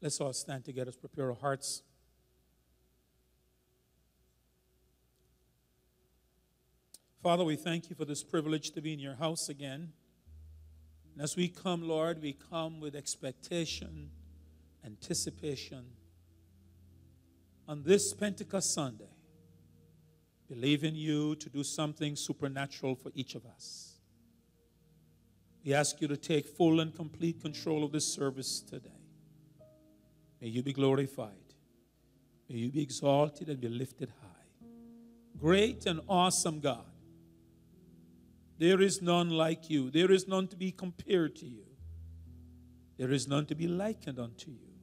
Let's all stand together, prepare our hearts. Father, we thank you for this privilege to be in your house again. And as we come, Lord, we come with expectation, anticipation. On this Pentecost Sunday, believe in you to do something supernatural for each of us. We ask you to take full and complete control of this service today. May you be glorified. May you be exalted and be lifted high. Great and awesome God. There is none like you. There is none to be compared to you. There is none to be likened unto you.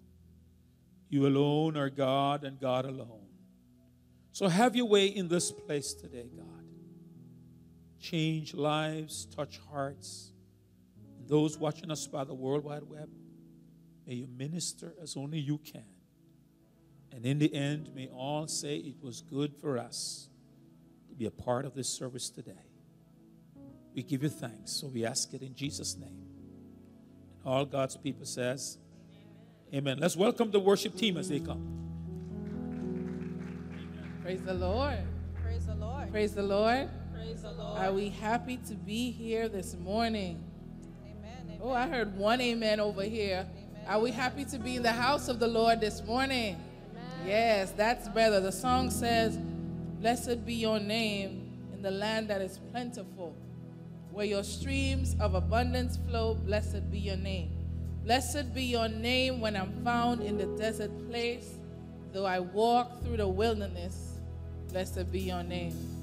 You alone are God and God alone. So have your way in this place today, God. Change lives, touch hearts. Those watching us by the World Wide Web, may you minister as only you can. And in the end, may all say it was good for us to be a part of this service today. We give you thanks. So we ask it in Jesus' name. And all God's people says, Amen. Amen. Let's welcome the worship team as they come. Praise the Lord. Praise the Lord. Praise the Lord. Praise the Lord. Are we happy to be here this morning? Amen. amen. Oh, I heard one amen over here. Amen. Are we happy to be in the house of the Lord this morning? Amen. Yes, that's better. The song says, Blessed be your name in the land that is plentiful, where your streams of abundance flow. Blessed be your name. Blessed be your name when I'm found in the desert place, though I walk through the wilderness. Blessed be your name.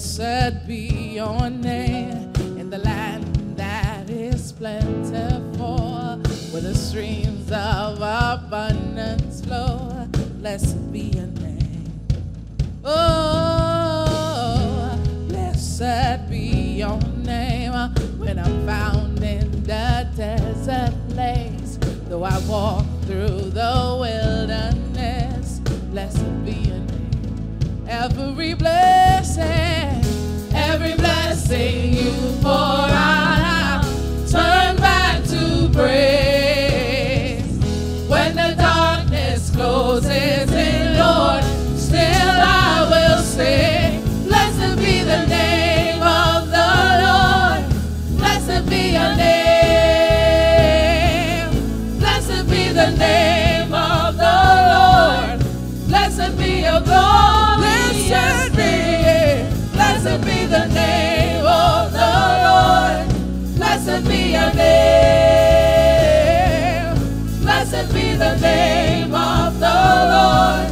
Blessed be your name in the land that is plentiful, where the streams of abundance flow. Blessed be your name. Oh, blessed be your name when I'm found in the desert place. Though I walk through the wilderness, blessed be your. Every blessing, every blessing you pour out, turn back to praise. When the darkness closes in, Lord, still I will sing. Blessed be the name of the Lord. Blessed be your name. Blessed be your name. Blessed be the name of the Lord.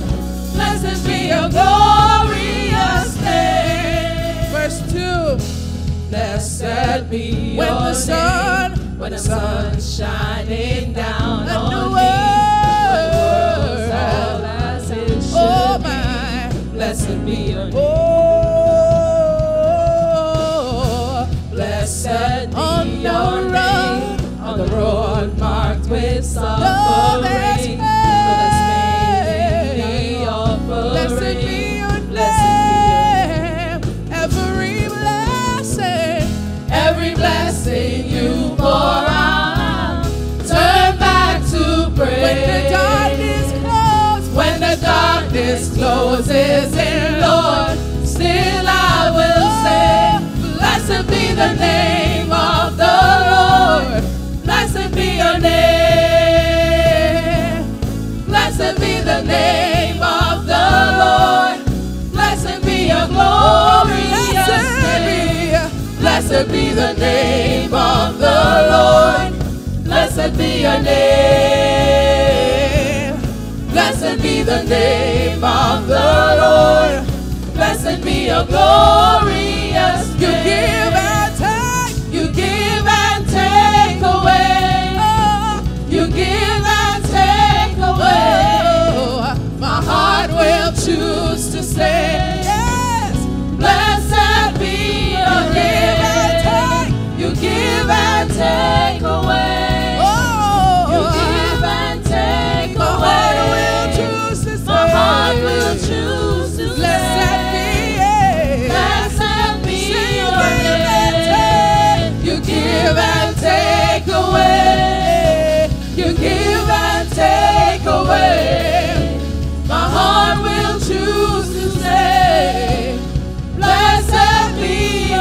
Blessed be your glorious name. Verse 2. Blessed be when the sun, when the sun's shining down on the the name of the Lord. Blessed be your name. Blessed be the name of the Lord. Blessed be your glorious name. Blessed be the name of the Lord. Blessed be your name. Blessed be the name of the Lord. Blessed be your glorious name. take. You give and take.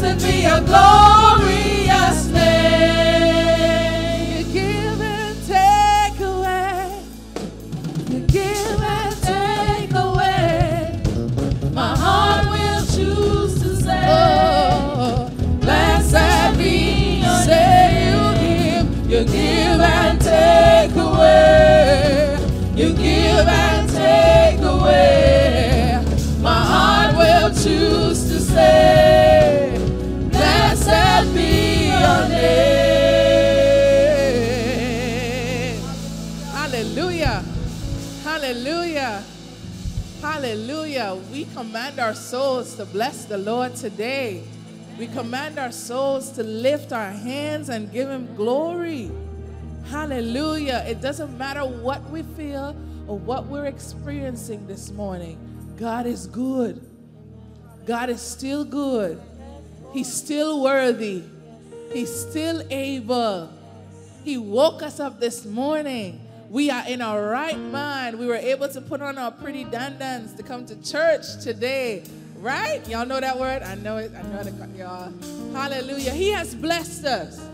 Blessed be your glorious name. Command our souls to bless the Lord today. We command our souls to lift our hands and give Him glory. Hallelujah. It doesn't matter what we feel or what we're experiencing this morning. God is good. God is still good. He's still worthy. He's still able. He woke us up this morning. We are in our right mind. We were able to put on our pretty dandans to come to church today. Right? Y'all know that word? I know it. I know it, y'all. Hallelujah. He has blessed us.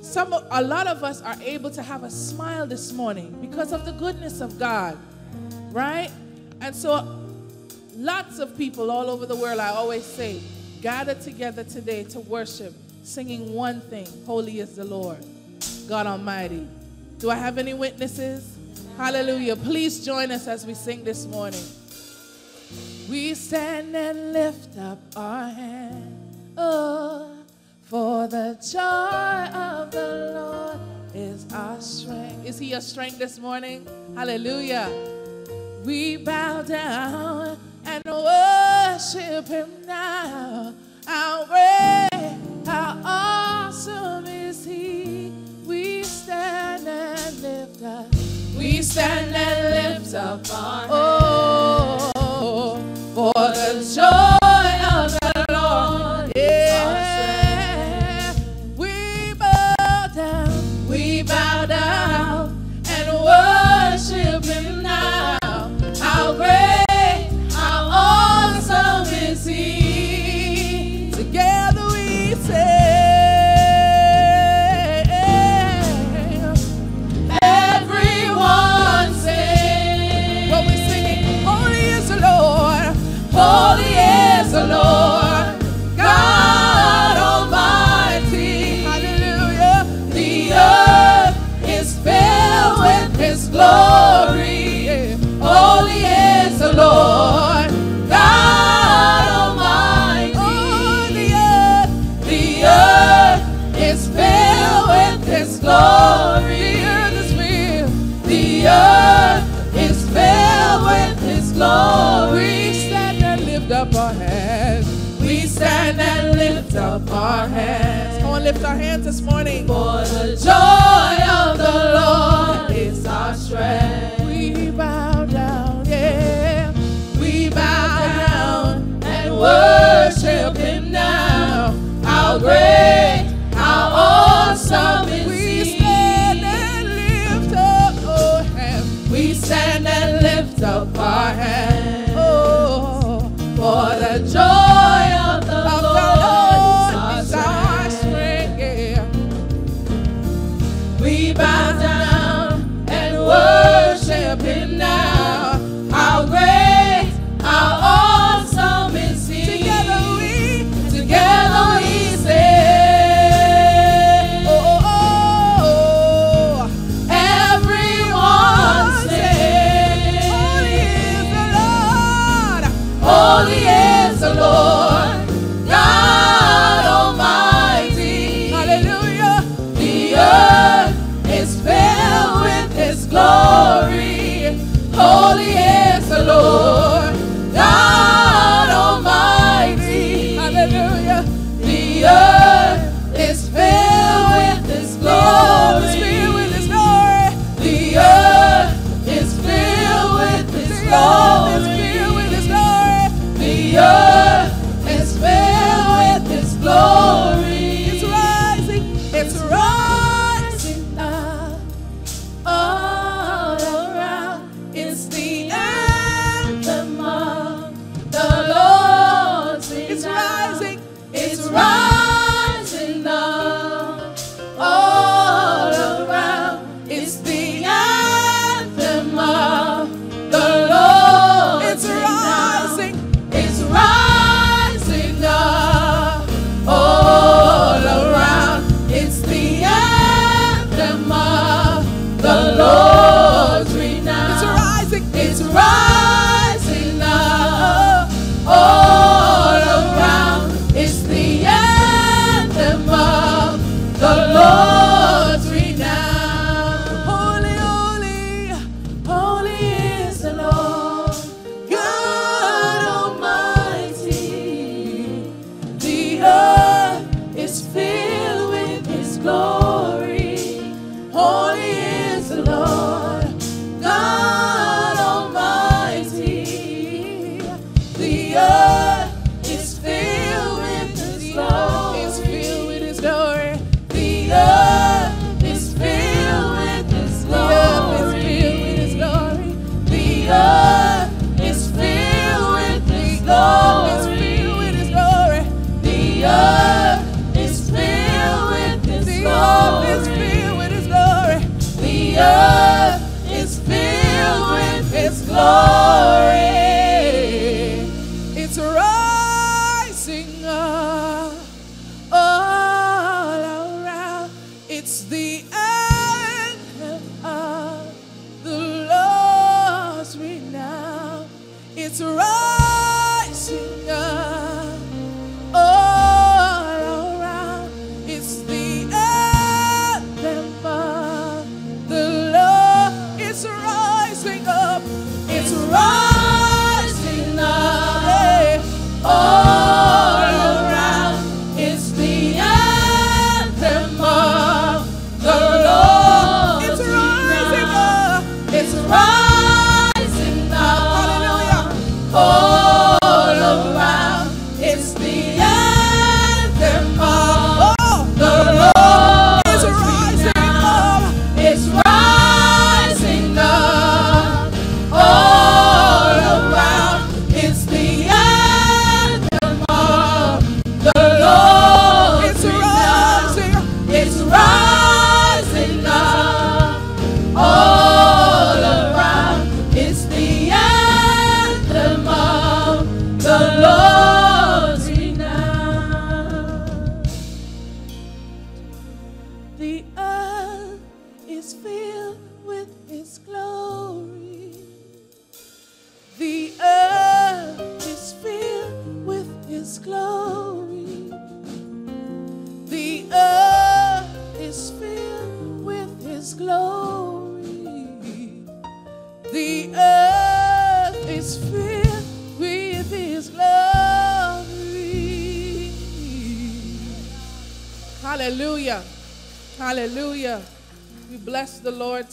Some, a lot of us are able to have a smile this morning because of the goodness of God. Right? And so, lots of people all over the world, I always say, gather together today to worship, singing one thing Holy is the Lord, God Almighty. Do I have any witnesses? Hallelujah. Please join us as we sing this morning. We stand and lift up our hands. Oh, for the joy of the Lord is our strength. Is he your strength this morning? Hallelujah. We bow down and worship him now. How stand and lift up our oh, for the joy up our hands. Come on, lift our hands this morning. For the joy of the Lord is our strength. We bow down, yeah. We bow down and worship Him now. How great, how awesome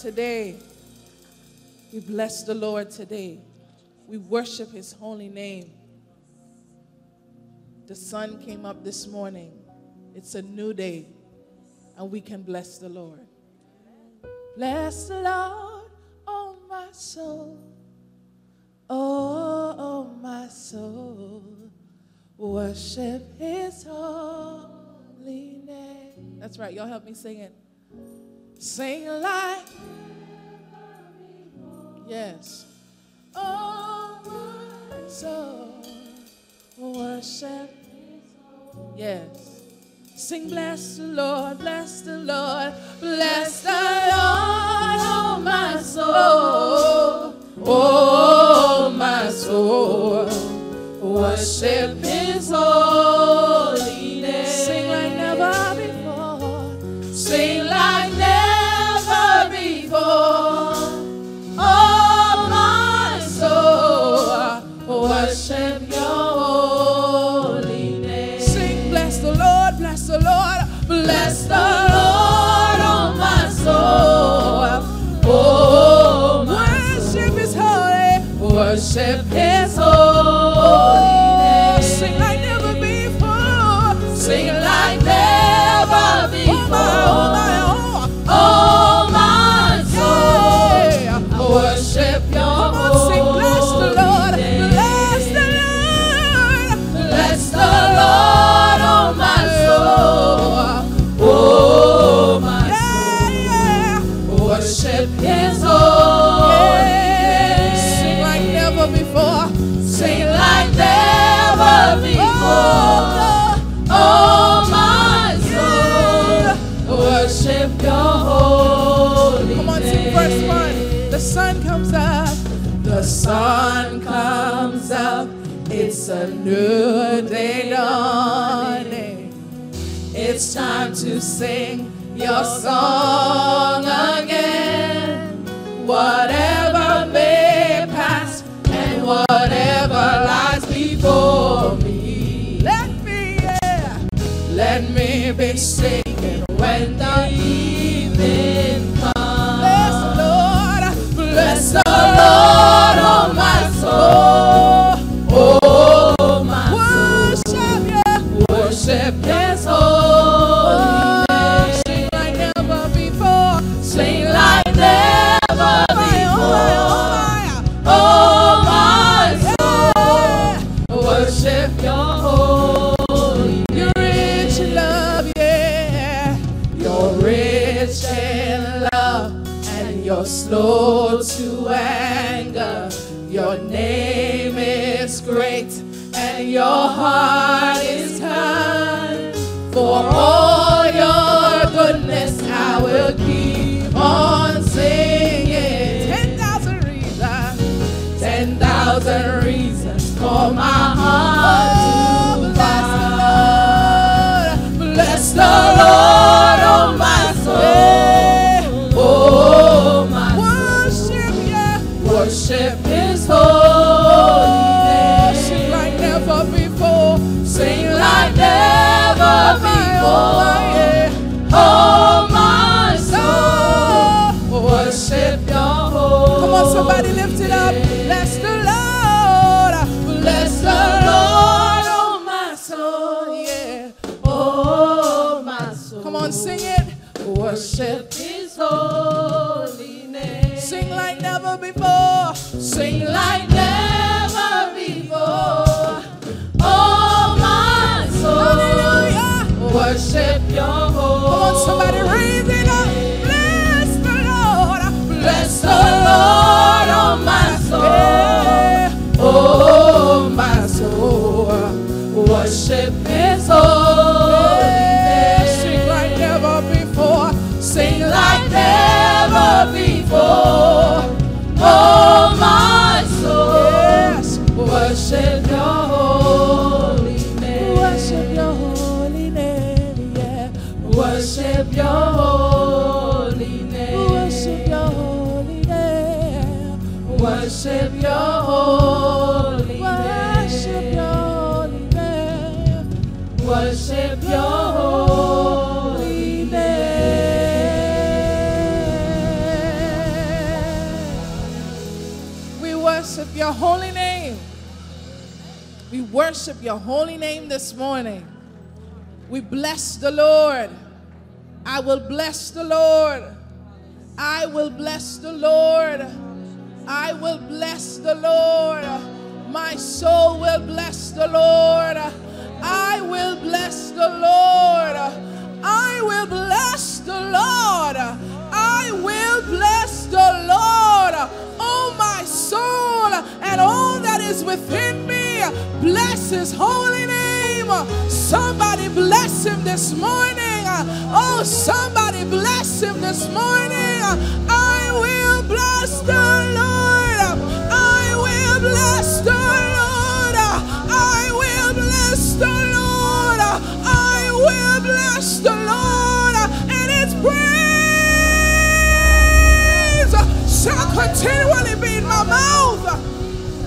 today. We bless the Lord today. We worship his holy name. The sun came up this morning. It's a new day, and we can bless the Lord. Bless the Lord, oh my soul. Oh, oh my soul. Worship his holy name. That's right, y'all help me sing it. Sing like Yes. Oh, my soul, worship. Yes. Sing, bless the Lord, bless the Lord, bless the Lord, oh my soul, oh my soul. Worship His holy said It's a new day dawning. It's time to sing your song again. Whatever may pass and whatever lies before me, let me, yeah. let me be saved. Your holy name. We worship your holy name this morning. We bless the Lord. I will bless the Lord. I will bless the Lord. I will bless the Lord. My soul will bless the Lord. I will bless the Lord. I will bless the Lord. I will bless the Lord. Soul and all that is within me, bless his holy name. Somebody bless him this morning. Oh, somebody bless him this morning. I will bless the Lord. Continually be in my mouth.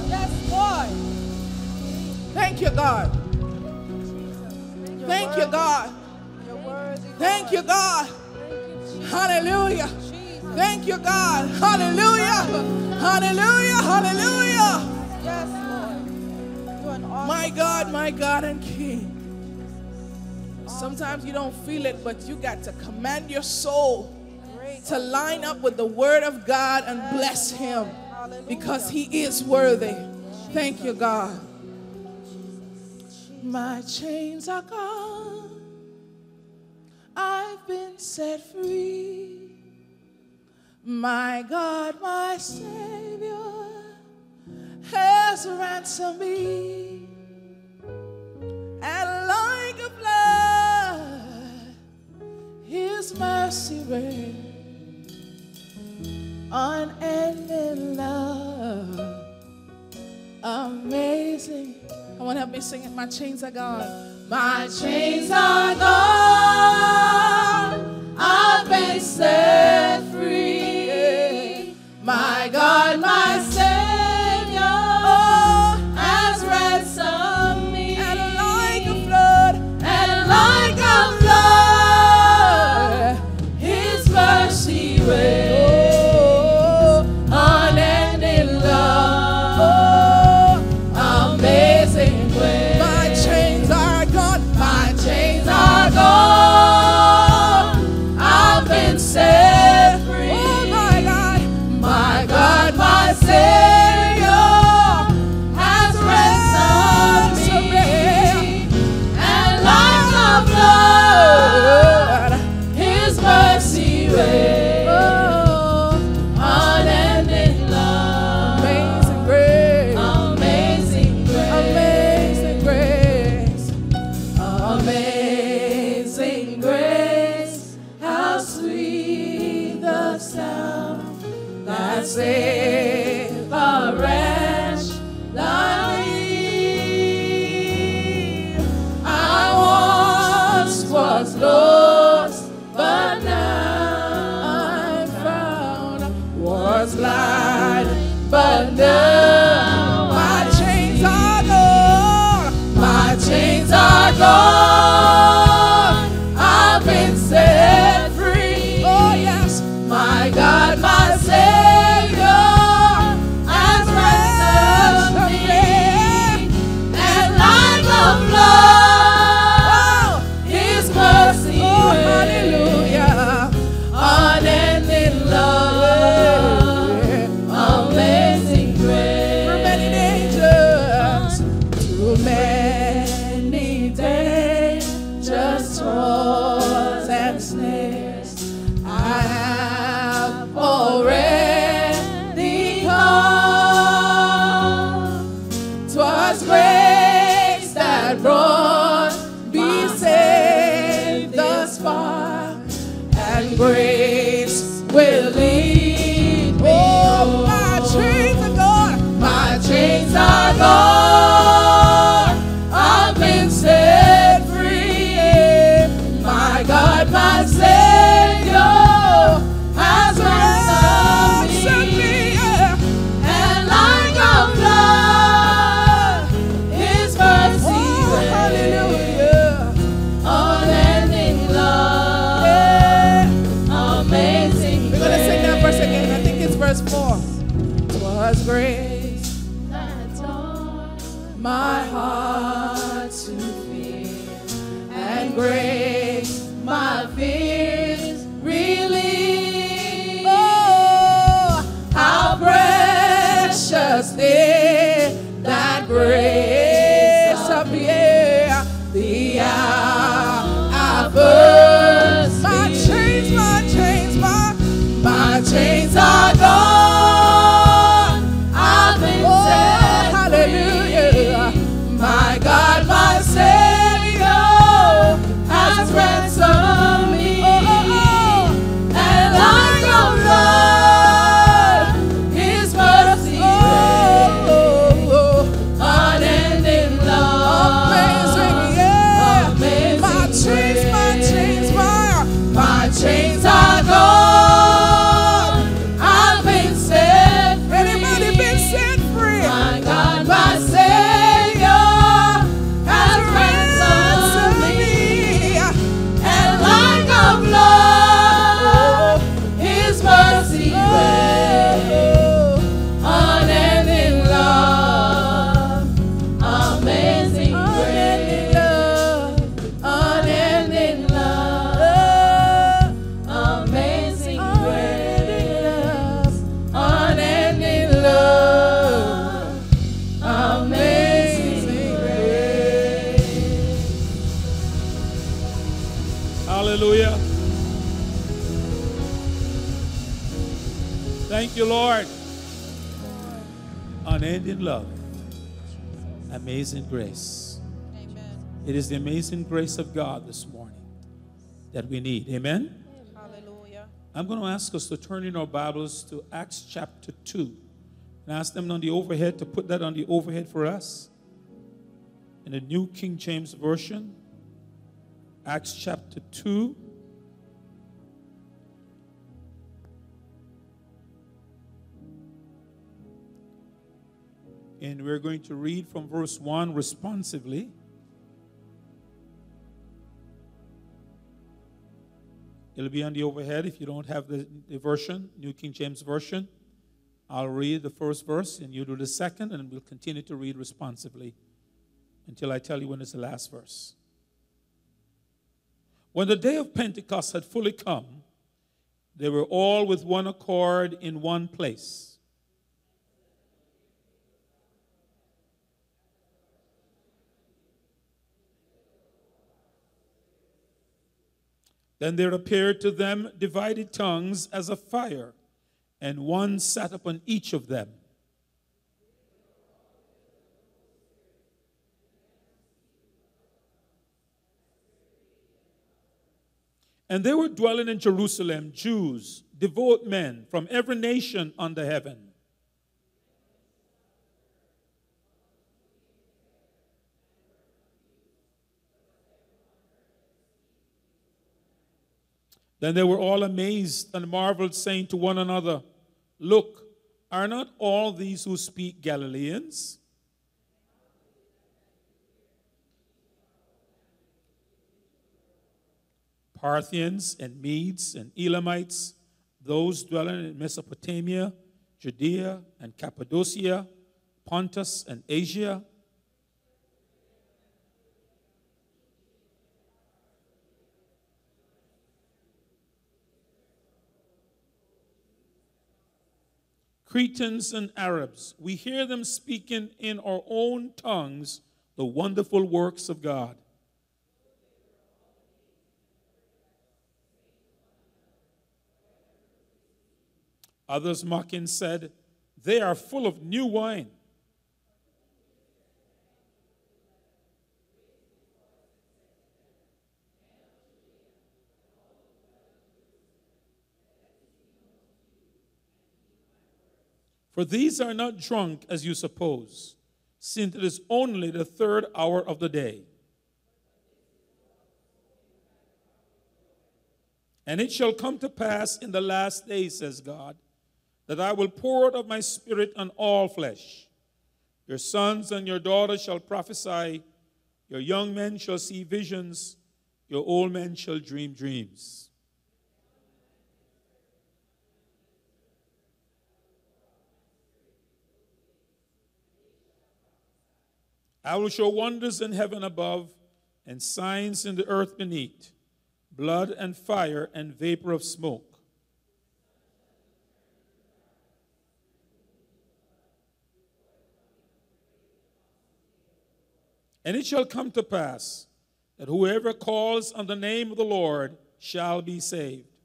Yes, Lord. Thank you, God. Thank you. God. Thank you, God. Thank you, Hallelujah. Thank you, God. Hallelujah. Hallelujah. Hallelujah. Yes, Lord. You're an awesome My God, my God and King. Sometimes you don't feel it, but you got to command your soul. To line up with the word of God and bless him because he is worthy. Thank you, God. My chains are gone. I've been set free. My God, my Savior has ransomed me. And like a flood, His mercy rains. Unending love, amazing. I want to help me sing it. My chains are gone. My chains are gone. I've been set free. My God, my grace of God this morning that we need. Amen. Hallelujah. I'm going to ask us to turn in our Bibles to Acts chapter 2 and ask them on the overhead to put that on the overhead for us in the New King James Version. Acts chapter 2. And we're going to read from verse 1 responsively. It'll be on the overhead if you don't have the, the version, New King James Version. I'll read the first verse and you do the second, and we'll continue to read responsively until I tell you when it's the last verse. When the day of Pentecost had fully come, they were all with one accord in one place. Then there appeared to them divided tongues as a fire, and one sat upon each of them. And they were dwelling in Jerusalem, Jews, devout men from every nation under heaven. Then they were all amazed and marveled, saying to one another, Look, are not all these who speak Galileans? Parthians and Medes and Elamites, those dwelling in Mesopotamia, Judea and Cappadocia, Pontus and Asia, Cretans and Arabs, we hear them speaking in our own tongues the wonderful works of God. Others mocking said, They are full of new wine. For these are not drunk as you suppose, since it is only the third hour of the day. And it shall come to pass in the last days, says God, that I will pour out of my spirit on all flesh. Your sons and your daughters shall prophesy, your young men shall see visions, your old men shall dream dreams. I will show wonders in heaven above and signs in the earth beneath blood and fire and vapor of smoke. And it shall come to pass that whoever calls on the name of the Lord shall be saved.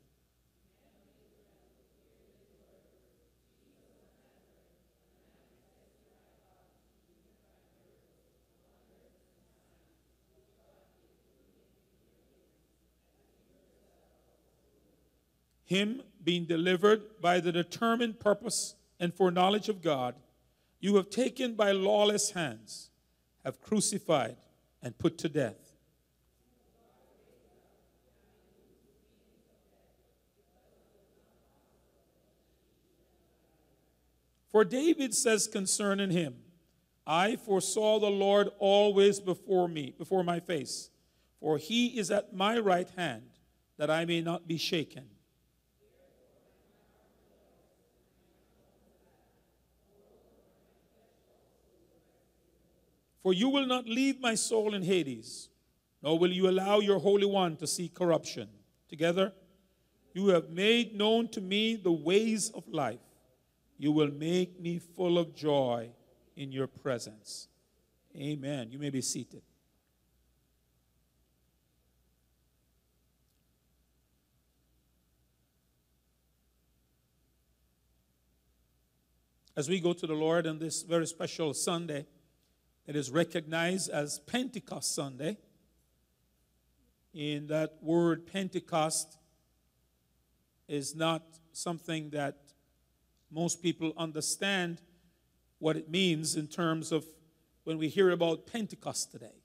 Him being delivered by the determined purpose and foreknowledge of God, you have taken by lawless hands, have crucified and put to death. For David says concerning him, I foresaw the Lord always before me, before my face, for he is at my right hand, that I may not be shaken. For you will not leave my soul in Hades, nor will you allow your Holy One to see corruption. Together, you have made known to me the ways of life. You will make me full of joy in your presence. Amen. You may be seated. As we go to the Lord on this very special Sunday, it is recognized as Pentecost Sunday. In that word Pentecost is not something that most people understand what it means in terms of when we hear about Pentecost today.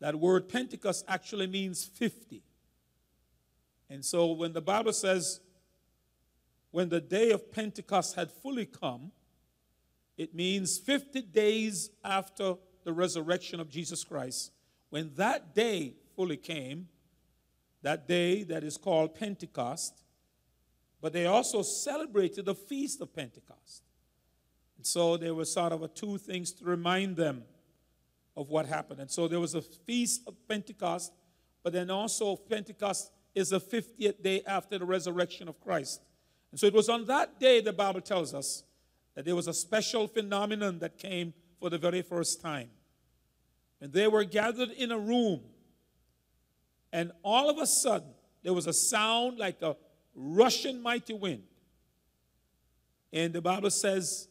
That word Pentecost actually means 50. And so when the Bible says, when the day of Pentecost had fully come, it means 50 days after the resurrection of Jesus Christ. When that day fully came, that day that is called Pentecost, but they also celebrated the feast of Pentecost. And so there were sort of two things to remind them of what happened. And so there was a feast of Pentecost, but then also Pentecost is the 50th day after the resurrection of Christ. And so it was on that day, the Bible tells us, that there was a special phenomenon that came for the very first time. And they were gathered in a room, and all of a sudden, there was a sound like a rushing mighty wind. And the Bible says,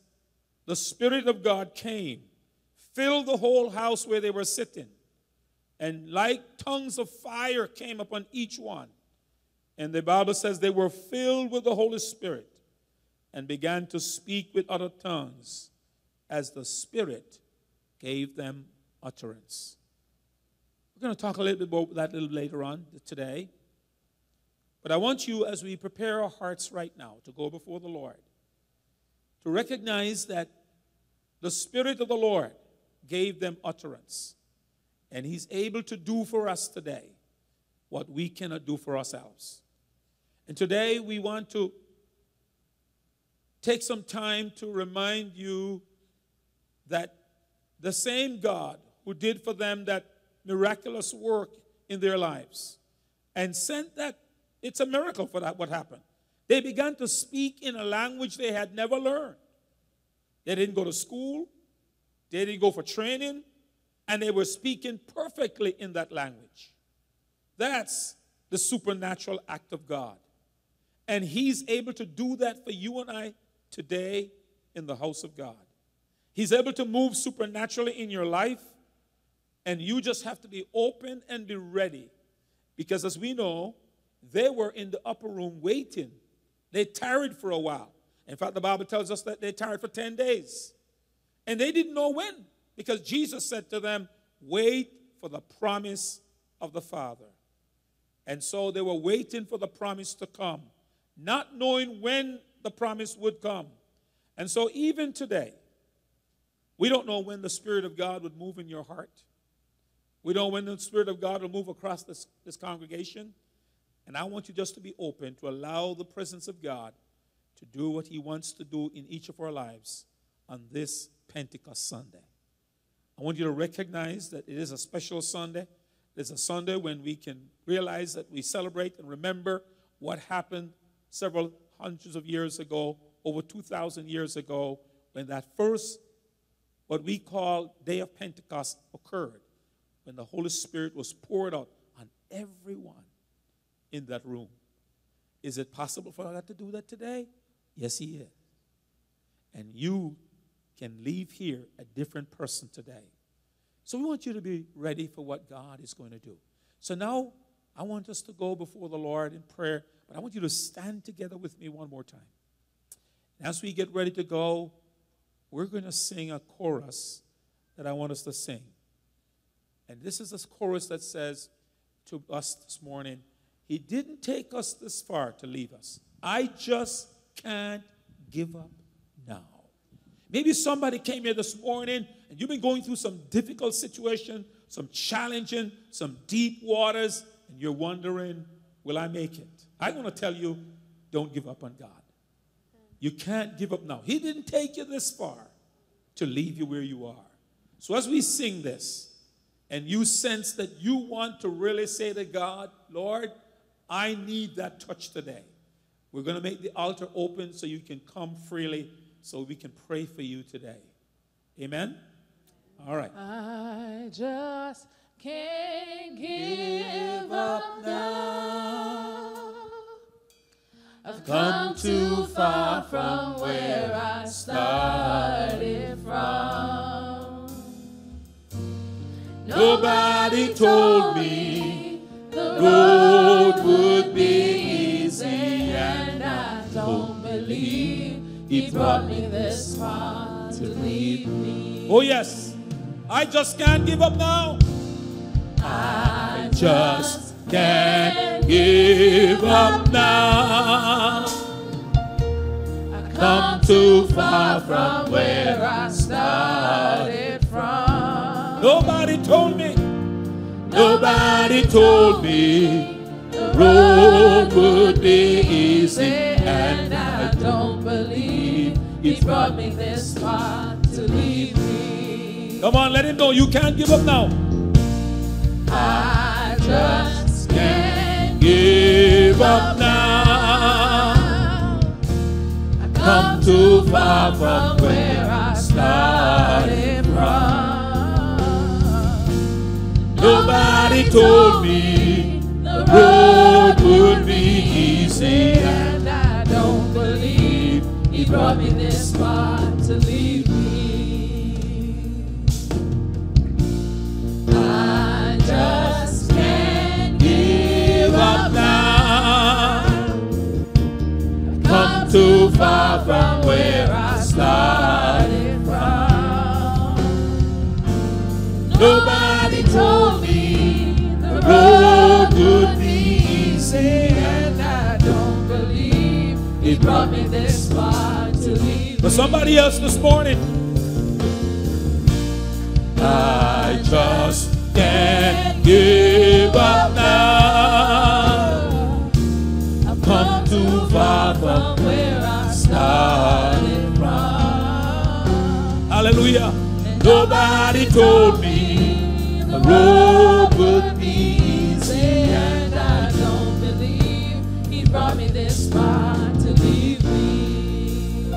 the Spirit of God came, filled the whole house where they were sitting, and like tongues of fire came upon each one. And the Bible says they were filled with the Holy Spirit and began to speak with other tongues as the Spirit gave them utterance. We're going to talk a little bit about that a little later on today. But I want you, as we prepare our hearts right now to go before the Lord, to recognize that the Spirit of the Lord gave them utterance. And He's able to do for us today what we cannot do for ourselves. And today we want to take some time to remind you that the same God who did for them that miraculous work in their lives and sent that, it's a miracle for that, what happened. They began to speak in a language they had never learned. They didn't go to school, they didn't go for training, and they were speaking perfectly in that language. That's the supernatural act of God. And He's able to do that for you and I today in the house of God. He's able to move supernaturally in your life, and you just have to be open and be ready. Because as we know, they were in the upper room waiting. They tarried for a while. In fact, the Bible tells us that they tarried for 10 days. And they didn't know when, because Jesus said to them, Wait for the promise of the Father. And so they were waiting for the promise to come, not knowing when the promise would come. And so, even today, we don't know when the Spirit of God would move in your heart. We don't know when the Spirit of God will move across this, this congregation. And I want you just to be open to allow the presence of God to do what He wants to do in each of our lives on this Pentecost Sunday. I want you to recognize that it is a special Sunday. It's a Sunday when we can realize that we celebrate and remember what happened several hundreds of years ago, over 2,000 years ago, when that first what we call Day of Pentecost occurred when the Holy Spirit was poured out on everyone in that room. Is it possible for God to do that today? Yes, He is. And you can leave here a different person today. So we want you to be ready for what God is going to do. So now I want us to go before the Lord in prayer, but I want you to stand together with me one more time. As we get ready to go, we're going to sing a chorus that I want us to sing. And this is a chorus that says to us this morning, He didn't take us this far to leave us. I just can't give up now. Maybe somebody came here this morning and you've been going through some difficult situation, some challenging, some deep waters, and you're wondering, will I make it? I want to tell you, don't give up on God. You can't give up now. He didn't take you this far to leave you where you are. So as we sing this, and you sense that you want to really say to God, Lord, I need that touch today. We're going to make the altar open so you can come freely so we can pray for you today. Amen? All right. I just can't give up now. I've come too far from where I started from. Nobody told me the road would be easy, and I don't believe He brought me this far to leave me. Oh, yes. I just can't give up now. I Just can't give up now. I come too far from where I started from. Nobody told me. Nobody told me the road would be easy, and I don't believe He brought me this far to leave me. Come on, let him know you can't give up now. I just can't Give up now. I come too far from where I started from. Nobody told me the road would be easy. and I don't believe He brought me this far to leave too far from where I started from. Nobody told me the road would be easy, and I don't believe He brought me this far to leave. For somebody else this morning, I just can't give up now. I've come too far from where I started from. Hallelujah. Nobody told me the road would be easy. And I don't believe He brought me this far to leave me.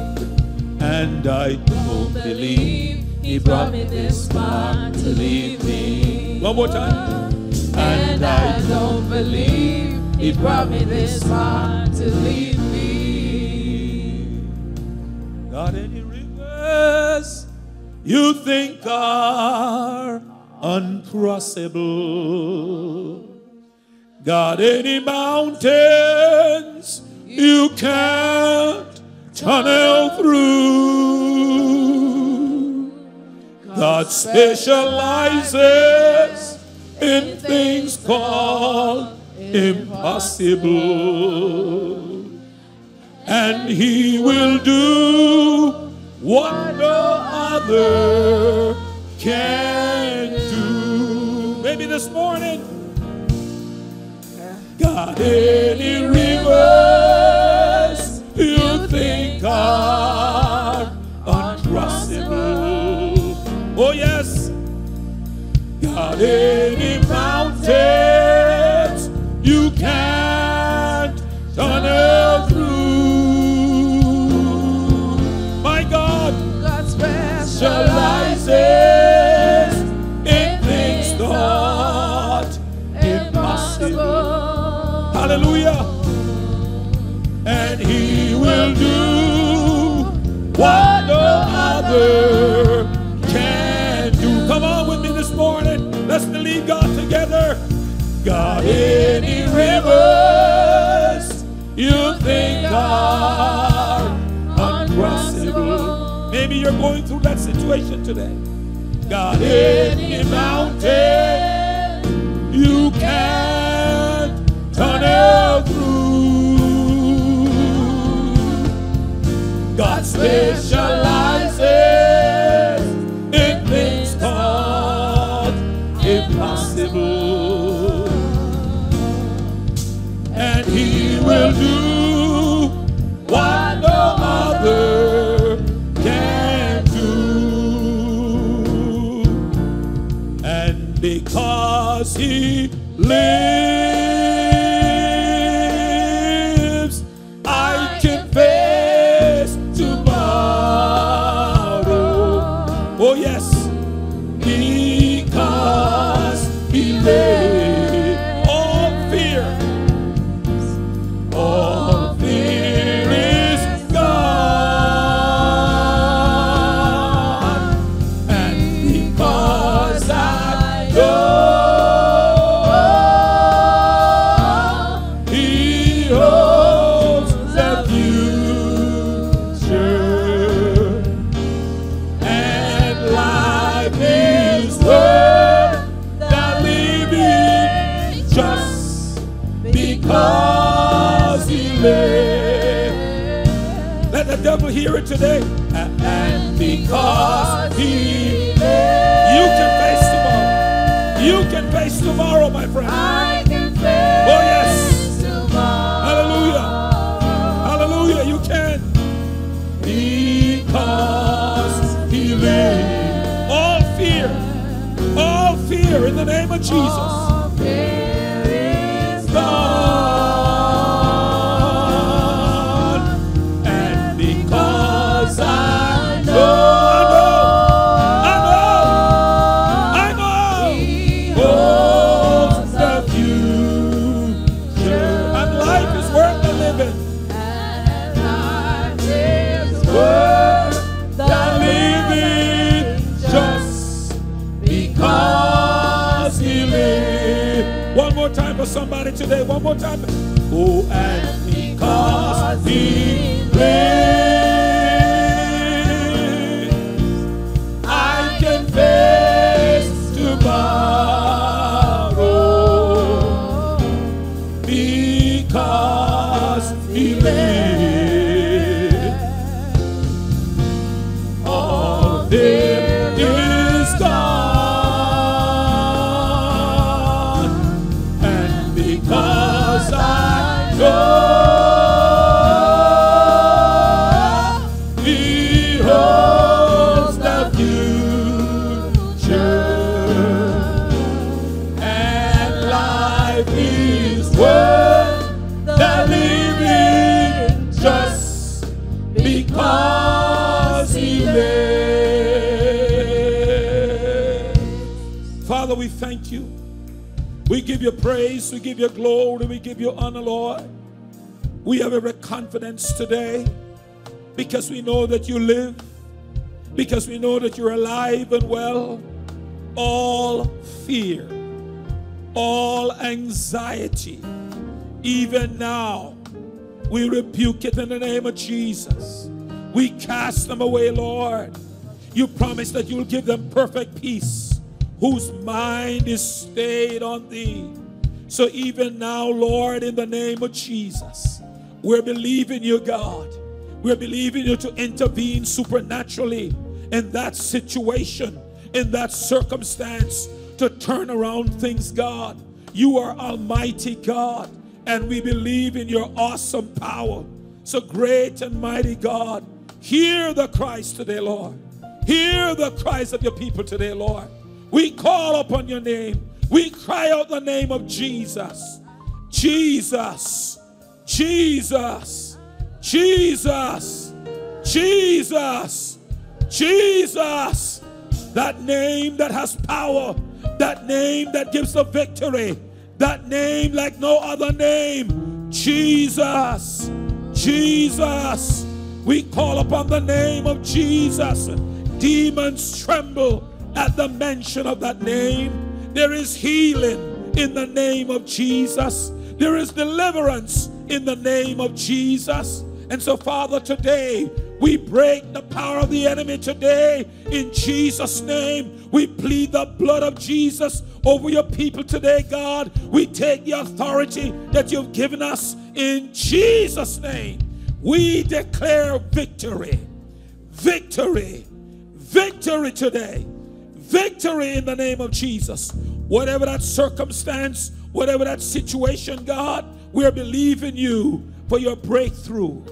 And I don't believe He brought me this far to leave me. One more time. And I don't believe He brought me this far to leave me. Got any rivers you think are uncrossable? Got any mountains you can't tunnel through? God specializes in things called impossible and he will do what no other can do. Maybe this morning, God, any rivers you think are any mountains you can't tunnel through. My God, God specializes in things not impossible. Hallelujah. And He will do what no other. God, any rivers you think are uncrossable. Maybe you're going through that situation today. God, any mountain you can't tunnel through. God specializes you praise, we give you glory, we give you honor, Lord. We have every confidence today because we know that you live, because we know that you're alive and well. All fear, all anxiety, even now, we rebuke it in the name of Jesus. We cast them away, Lord. You promise that you'll give them perfect peace, whose mind is stayed on thee. So even now, Lord, in the name of Jesus, we're believing you, God. We're believing you to intervene supernaturally in that situation, in that circumstance, to turn around things, God. You are Almighty God, and we believe in your awesome power. So great and mighty God, hear the cries today, Lord. Hear the cries of your people today, Lord. We call upon your name. We cry out the name of Jesus. Jesus. Jesus. Jesus. Jesus. Jesus. That name that has power that name that gives the victory, that name like no other name, Jesus, Jesus. We call upon the name of Jesus. Demons tremble at the mention of that name. There is healing in the name of Jesus. There is deliverance in the name of Jesus. And so, Father, today we break the power of the enemy today in Jesus' name. We plead the blood of Jesus over your people today, God. We take the authority that you've given us in Jesus' name. We declare victory, victory, victory today, victory in the name of Jesus. Whatever that circumstance, whatever that situation, God, we're believing you for your breakthrough.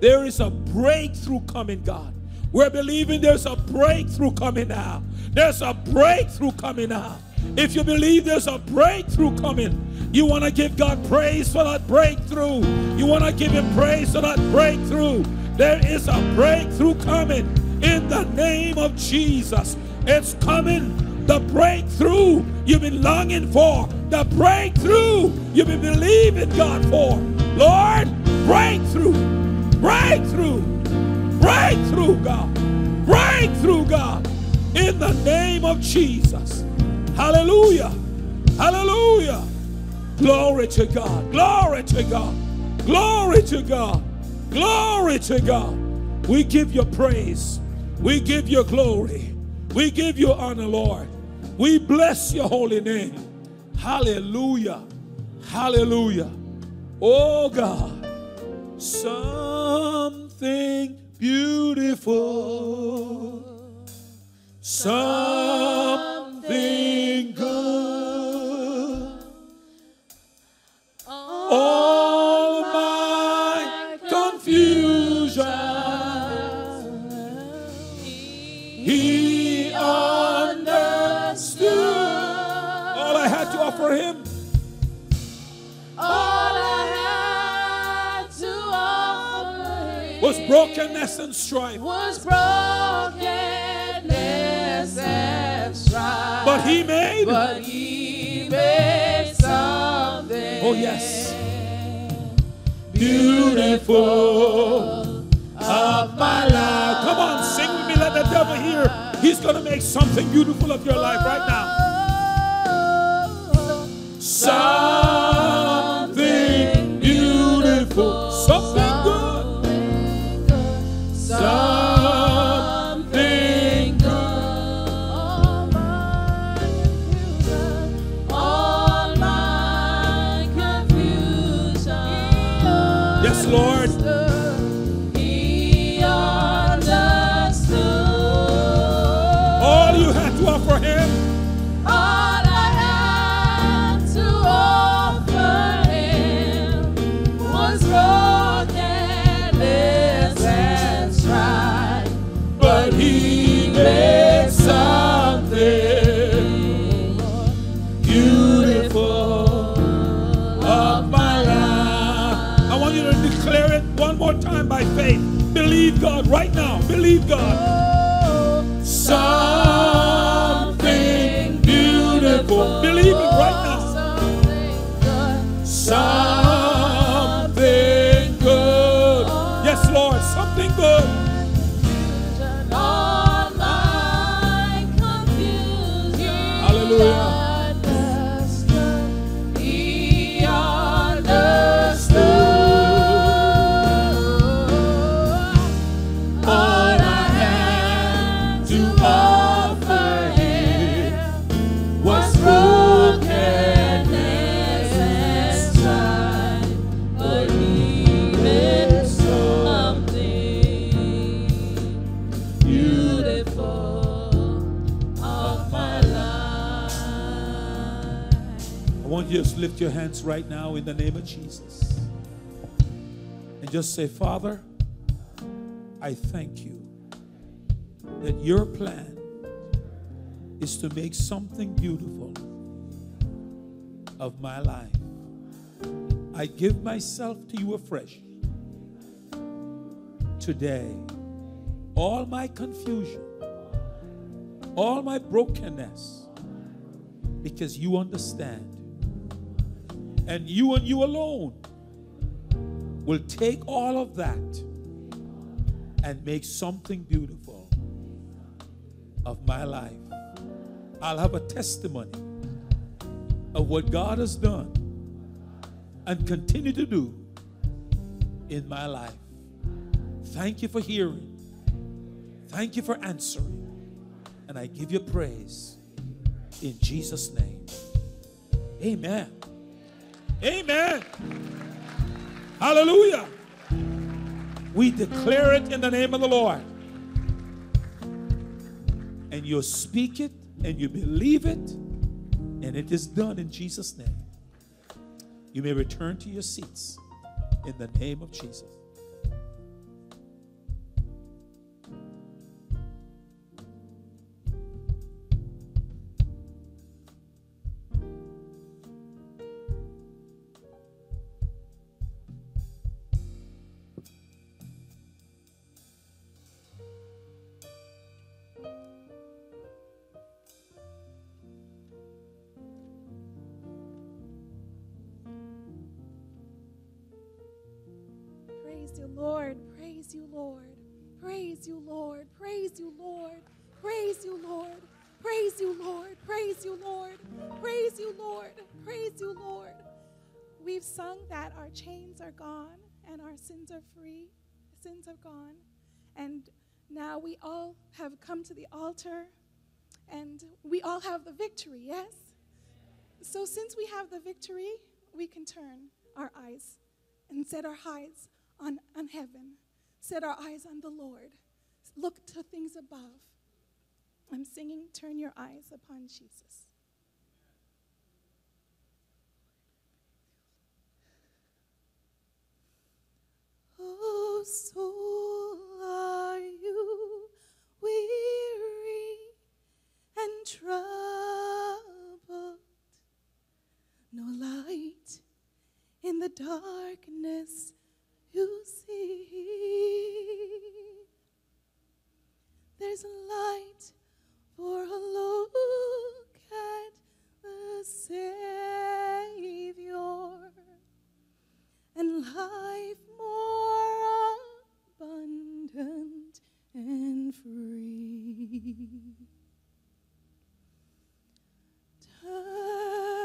There is a breakthrough coming, God. We're believing there's a breakthrough coming now. There's a breakthrough coming now. If you believe there's a breakthrough coming, you want to give God praise for that breakthrough. You want to give Him praise for that breakthrough. There is a breakthrough coming in the name of Jesus. It's coming. The breakthrough you've been longing for, the breakthrough you've been believing God for. Lord, breakthrough, breakthrough, breakthrough, God, breakthrough, God, in the name of Jesus. Hallelujah, hallelujah. Glory to God, glory to God, glory to God, glory to God. We give you praise, we give you glory, we give you honor, Lord. We bless your holy name. Hallelujah. Hallelujah. Oh God, something beautiful, something good. All brokenness and strife. was brokenness and strife. But he made. But he made something. Oh, yes. Beautiful of my life. Come on, sing with me. Let the devil hear. He's going to make something beautiful of your life right now. Oh, oh, oh. Something lift your hands right now in the name of Jesus. And just say, Father, I thank you that your plan is to make something beautiful of my life. I give myself to you afresh today. All my confusion, all my brokenness, because you understand. And you and you alone will take all of that and make something beautiful of my life. I'll have a testimony of what God has done and continue to do in my life. Thank you for hearing. Thank you for answering. And I give you praise in Jesus' name. Amen. Amen. Hallelujah. We declare it in the name of the Lord. And you speak it and you believe it, and it is done in Jesus' name. You may return to your seats in the name of Jesus. Lord. Praise you, Lord. Praise you, Lord. Praise you, Lord. Praise you, Lord. Praise you, Lord. Praise you, Lord. Praise you, Lord. Praise you, Lord. We've sung that our chains are gone and our sins are free. Sins are gone. And now we all have come to the altar and we all have the victory, yes? So since we have the victory, we can turn our eyes and set our eyes on, on heaven, set our eyes on the Lord, look to things above. I'm singing, Turn Your Eyes Upon Jesus. Oh, soul, are you weary and troubled? No light in the darkness you see. There's a light for a look at the Savior and life more abundant and free. Turn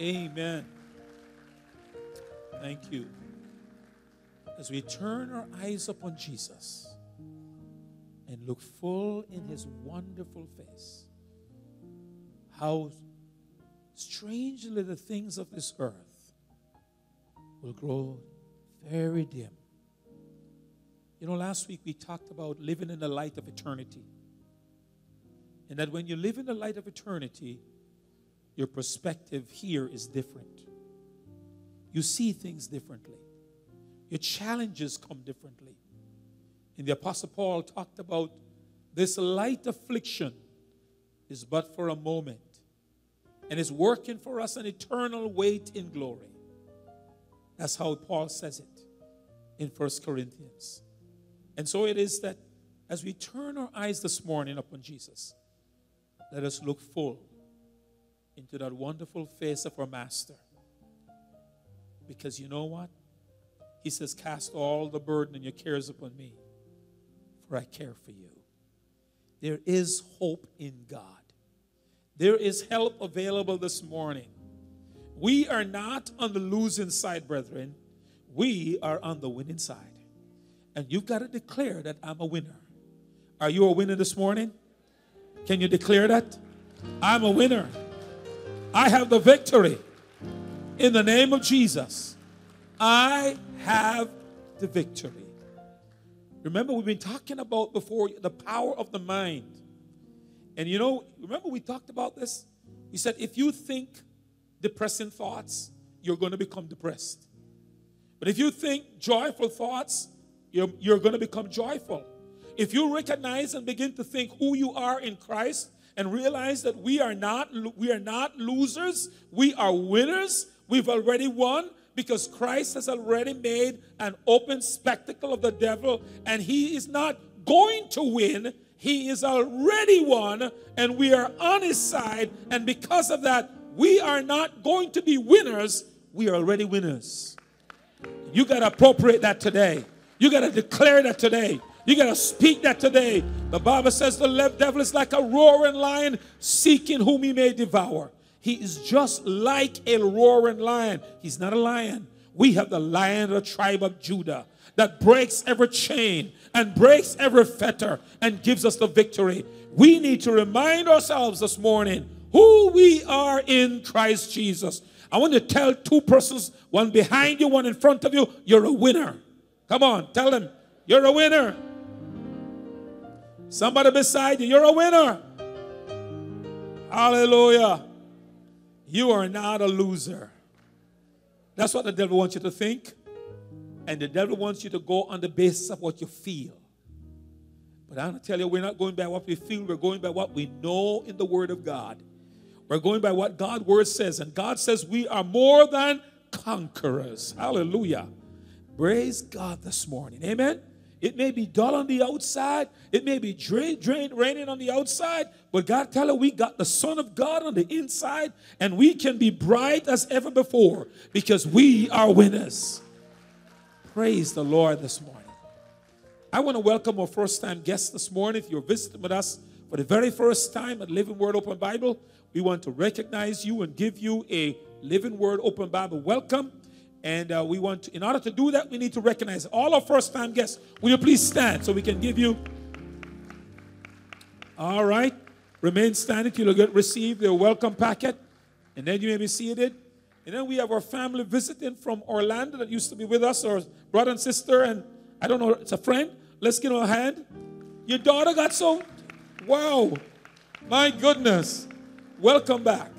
Amen. Thank you. As we turn our eyes upon Jesus and look full in his wonderful face, how strangely the things of this earth will grow very dim. You know, last week we talked about living in the light of eternity. And that when you live in the light of eternity, your perspective here is different. You see things differently. Your challenges come differently. And the Apostle Paul talked about this light affliction is but for a moment and is working for us an eternal weight in glory. That's how Paul says it in First Corinthians. And so it is that as we turn our eyes this morning upon Jesus, let us look full into that wonderful face of our Master. Because you know what? He says, Cast all the burden and your cares upon me, for I care for you. There is hope in God. There is help available this morning. We are not on the losing side, brethren. We are on the winning side. And you've got to declare that I'm a winner. Are you a winner this morning? Can you declare that? I'm a winner. I have the victory. In the name of Jesus, I have the victory. Remember, we've been talking about before the power of the mind. And you know, remember we talked about this? We said if you think depressing thoughts, you're going to become depressed. But if you think joyful thoughts, you're, you're going to become joyful. If you recognize and begin to think who you are in Christ and realize that we are not we are not losers, we are winners. We've already won because Christ has already made an open spectacle of the devil and he is not going to win. He is already won and we are on his side and because of that we are not going to be winners, we are already winners. You got to appropriate that today. You got to declare that today. You got to speak that today. The Bible says the devil is like a roaring lion seeking whom he may devour. He is just like a roaring lion. He's not a lion. We have the lion of the tribe of Judah that breaks every chain and breaks every fetter and gives us the victory. We need to remind ourselves this morning who we are in Christ Jesus. I want to tell two persons, one behind you, one in front of you, you're a winner. Come on, tell them, you're a winner. Somebody beside you, you're a winner. Hallelujah. You are not a loser. That's what the devil wants you to think. And the devil wants you to go on the basis of what you feel. But I'm going to tell you, we're not going by what we feel, we're going by what we know in the Word of God. We're going by what God's Word says. And God says we are more than conquerors. Hallelujah. Praise God this morning. Amen. It may be dull on the outside. It may be drain, drain, raining on the outside. But God tell her we got the Son of God on the inside. And we can be bright as ever before because we are winners. Praise the Lord this morning. I want to welcome our first time guests this morning. If you're visiting with us for the very first time at Living Word Open Bible, we want to recognize you and give you a Living Word Open Bible welcome. And uh, we want to, in order to do that, we need to recognize all our first time guests. Will you please stand so we can give you? All right. Remain standing you get receive their welcome packet. And then you may be seated. And then we have our family visiting from Orlando that used to be with us, or brother and sister, and I don't know, it's a friend. Let's give them a hand. Your daughter got so, wow, my goodness. Welcome back.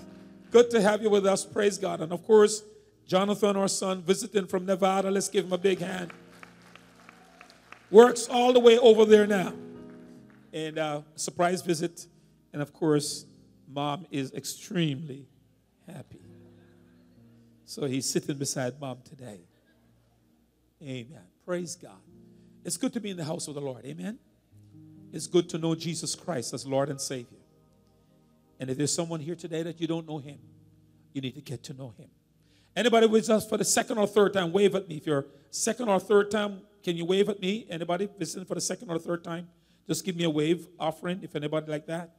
Good to have you with us. Praise God. And of course, Jonathan, our son, visiting from Nevada. Let's give him a big hand. Works all the way over there now. And uh, surprise visit. And of course, mom is extremely happy. So he's sitting beside mom today. Amen. Praise God. It's good to be in the house of the Lord. Amen. It's good to know Jesus Christ as Lord and Savior. And if there's someone here today that you don't know him, you need to get to know him. Anybody with us for the second or third time, wave at me. If you're second or third time, can you wave at me? Anybody visiting for the second or third time? Just give me a wave offering if anybody like that.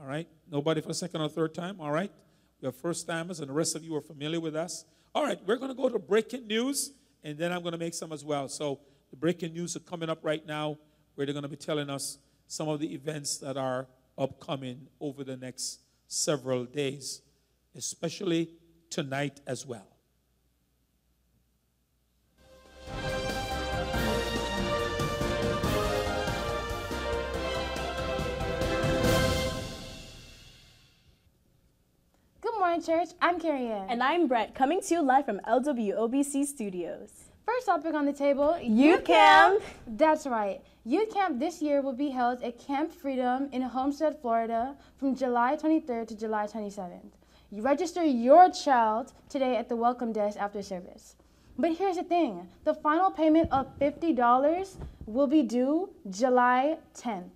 All right. Nobody for the second or third time. All right. We have first timers, and the rest of you are familiar with us. All right. We're going to go to breaking news, and then I'm going to make some as well. So the breaking news are coming up right now, where they're going to be telling us some of the events that are upcoming over the next several days, especially tonight as well. Good morning, church. I'm Carrie Ann. And I'm Brett, coming to you live from LWOBC Studios. First topic on the table Youth Camp. That's right. Youth Camp this year will be held at Camp Freedom in Homestead, Florida from July 23rd to July 27th. You register your child today at the welcome desk after service. But here's the thing the final payment of $50 will be due July 10th.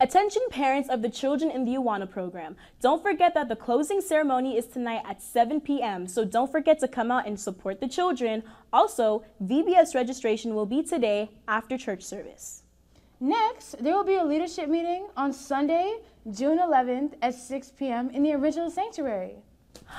Attention parents of the children in the Awana program. Don't forget that the closing ceremony is tonight at 7 p.m., so don't forget to come out and support the children. Also, VBS registration will be today after church service. Next, there will be a leadership meeting on Sunday, June 11th at 6 p.m. in the original sanctuary.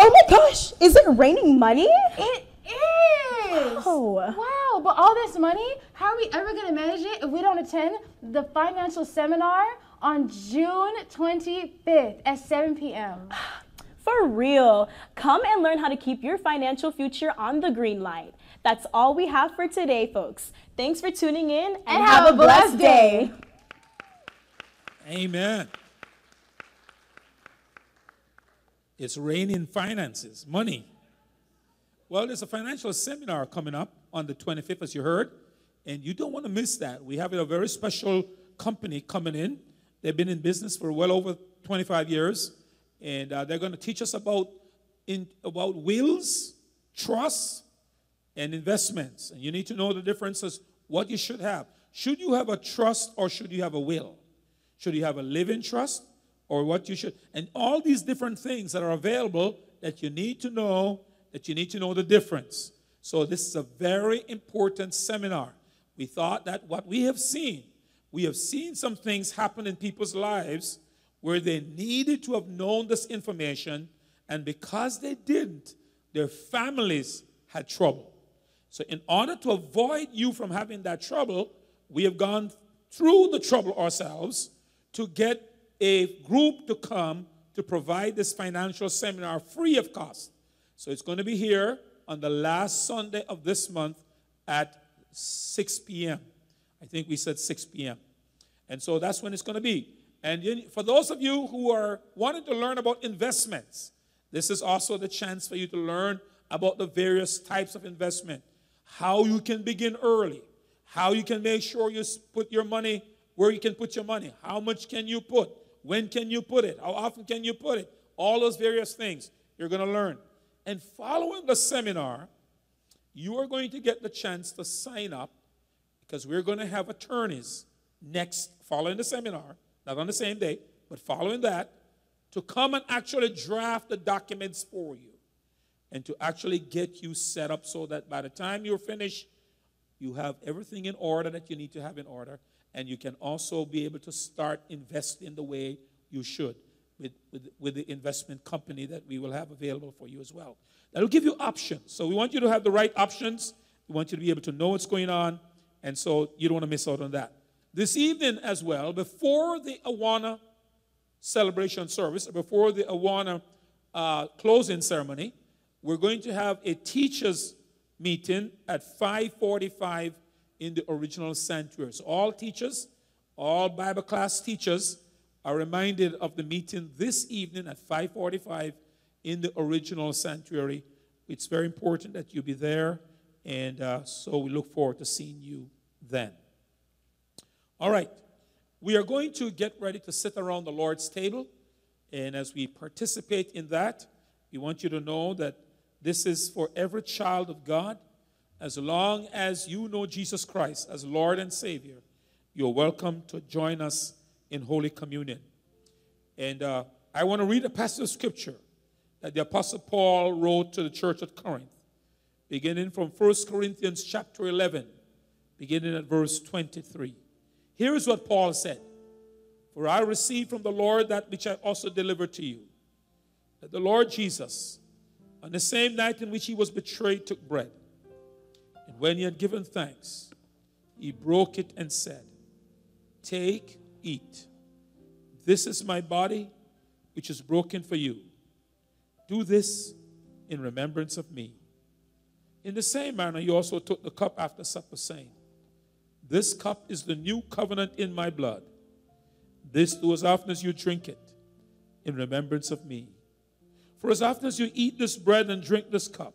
Oh my gosh, is it raining money? It is! Oh. Wow, but all this money, how are we ever going to manage it if we don't attend the financial seminar on June 25th at 7 p.m.? For real. Come and learn how to keep your financial future on the green light. That's all we have for today, folks. Thanks for tuning in and, And have a blessed day. Amen. It's raining finances, money. Well, there's a financial seminar coming up on the 25th, as you heard, and you don't want to miss that. We have a very special company coming in. They've been in business for well over 25 years, and uh, they're going to teach us about in, about wills, trusts, and investments. And you need to know the differences, what you should have. Should you have a trust or should you have a will? Should you have a living trust or what you should? And all these different things that are available that you need to know, that you need to know the difference. So, this is a very important seminar. We thought that what we have seen, we have seen some things happen in people's lives where they needed to have known this information, and because they didn't, their families had trouble. So, in order to avoid you from having that trouble, we have gone through the trouble ourselves to get a group to come to provide this financial seminar free of cost. So, it's going to be here on the last Sunday of this month at 6 p.m. I think we said 6 p.m. And so that's when it's going to be. And for those of you who are wanting to learn about investments, this is also the chance for you to learn about the various types of investment, how you can begin early, how you can make sure you put your money where you can put your money, how much can you put, when can you put it, how often can you put it, all those various things you're going to learn. And following the seminar, you are going to get the chance to sign up because we're going to have attorneys next, following the seminar, not on the same day, but following that, to come and actually draft the documents for you. and to actually get you set up so that by the time you're finished, you have everything in order that you need to have in order, and you can also be able to start investing the way you should with, with, with the investment company that we will have available for you as well. That'll give you options. So we want you to have the right options. We want you to be able to know what's going on, and so you don't want to miss out on that. This evening as well, before the Awana celebration service, or before the Awana uh, closing ceremony, we're going to have a teachers meeting at 5:45 in the original sanctuary. So all teachers, all Bible class teachers are reminded of the meeting this evening at 5:45 in the original sanctuary. It's very important that you be there, and uh, so we look forward to seeing you then. All right, we are going to get ready to sit around the Lord's table, and as we participate in that, we want you to know that this is for every child of God. As long as you know Jesus Christ as Lord and Savior, you're welcome to join us in Holy Communion. And uh, I want to read a passage of Scripture that the Apostle Paul wrote to the church at Corinth, beginning from 1 Corinthians chapter 11, beginning at verse 23. Here is what Paul said For I received from the Lord that which I also delivered to you, that the Lord Jesus, on the same night in which he was betrayed, took bread. When he had given thanks, he broke it and said, Take, eat. This is my body, which is broken for you. Do this in remembrance of me. In the same manner, he also took the cup after supper, saying, This cup is the new covenant in my blood. This do as often as you drink it in remembrance of me. For as often as you eat this bread and drink this cup,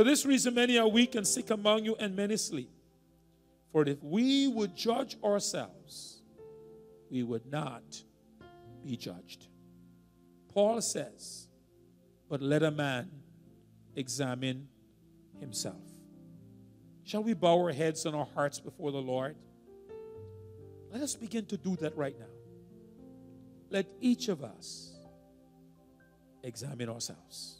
For this reason, many are weak and sick among you, and many sleep. For if we would judge ourselves, we would not be judged. Paul says, But let a man examine himself. Shall we bow our heads and our hearts before the Lord? Let us begin to do that right now. Let each of us examine ourselves.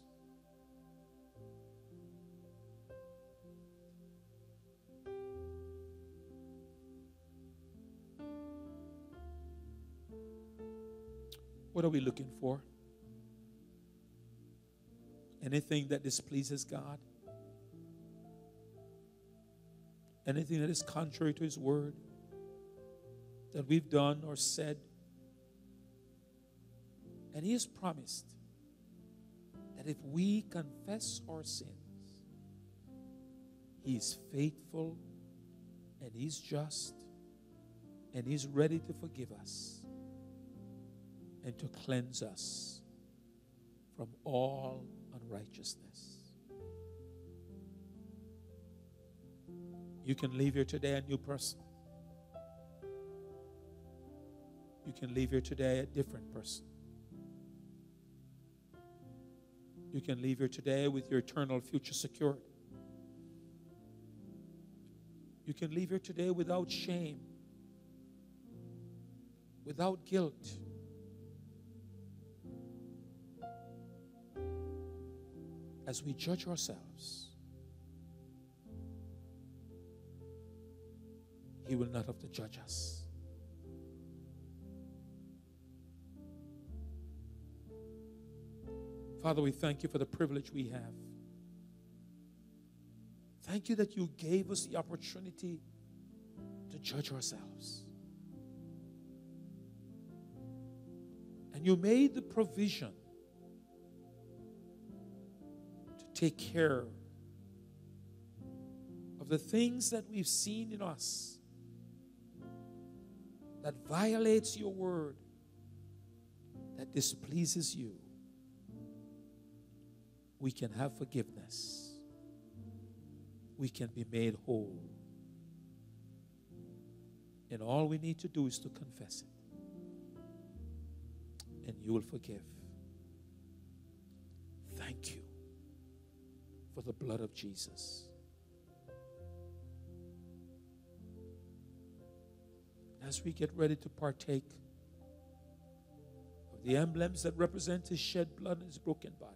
What are we looking for? Anything that displeases God? Anything that is contrary to His word that we've done or said? And He has promised that if we confess our sins, He is faithful and He's just and He's ready to forgive us and to cleanse us from all unrighteousness. You can leave here today a new person. You can leave here today a different person. You can leave here today with your eternal future secured. You can leave here today without shame, without guilt. As we judge ourselves, He will not have to judge us. Father, we thank you for the privilege we have. Thank you that you gave us the opportunity to judge ourselves. And you made the provision take care of the things that we've seen in us that violates your word, that displeases you we can have forgiveness. we can be made whole. And all we need to do is to confess it. And you will forgive. Thank you for the blood of Jesus. As we get ready to partake of the emblems that represent his shed blood and his broken body,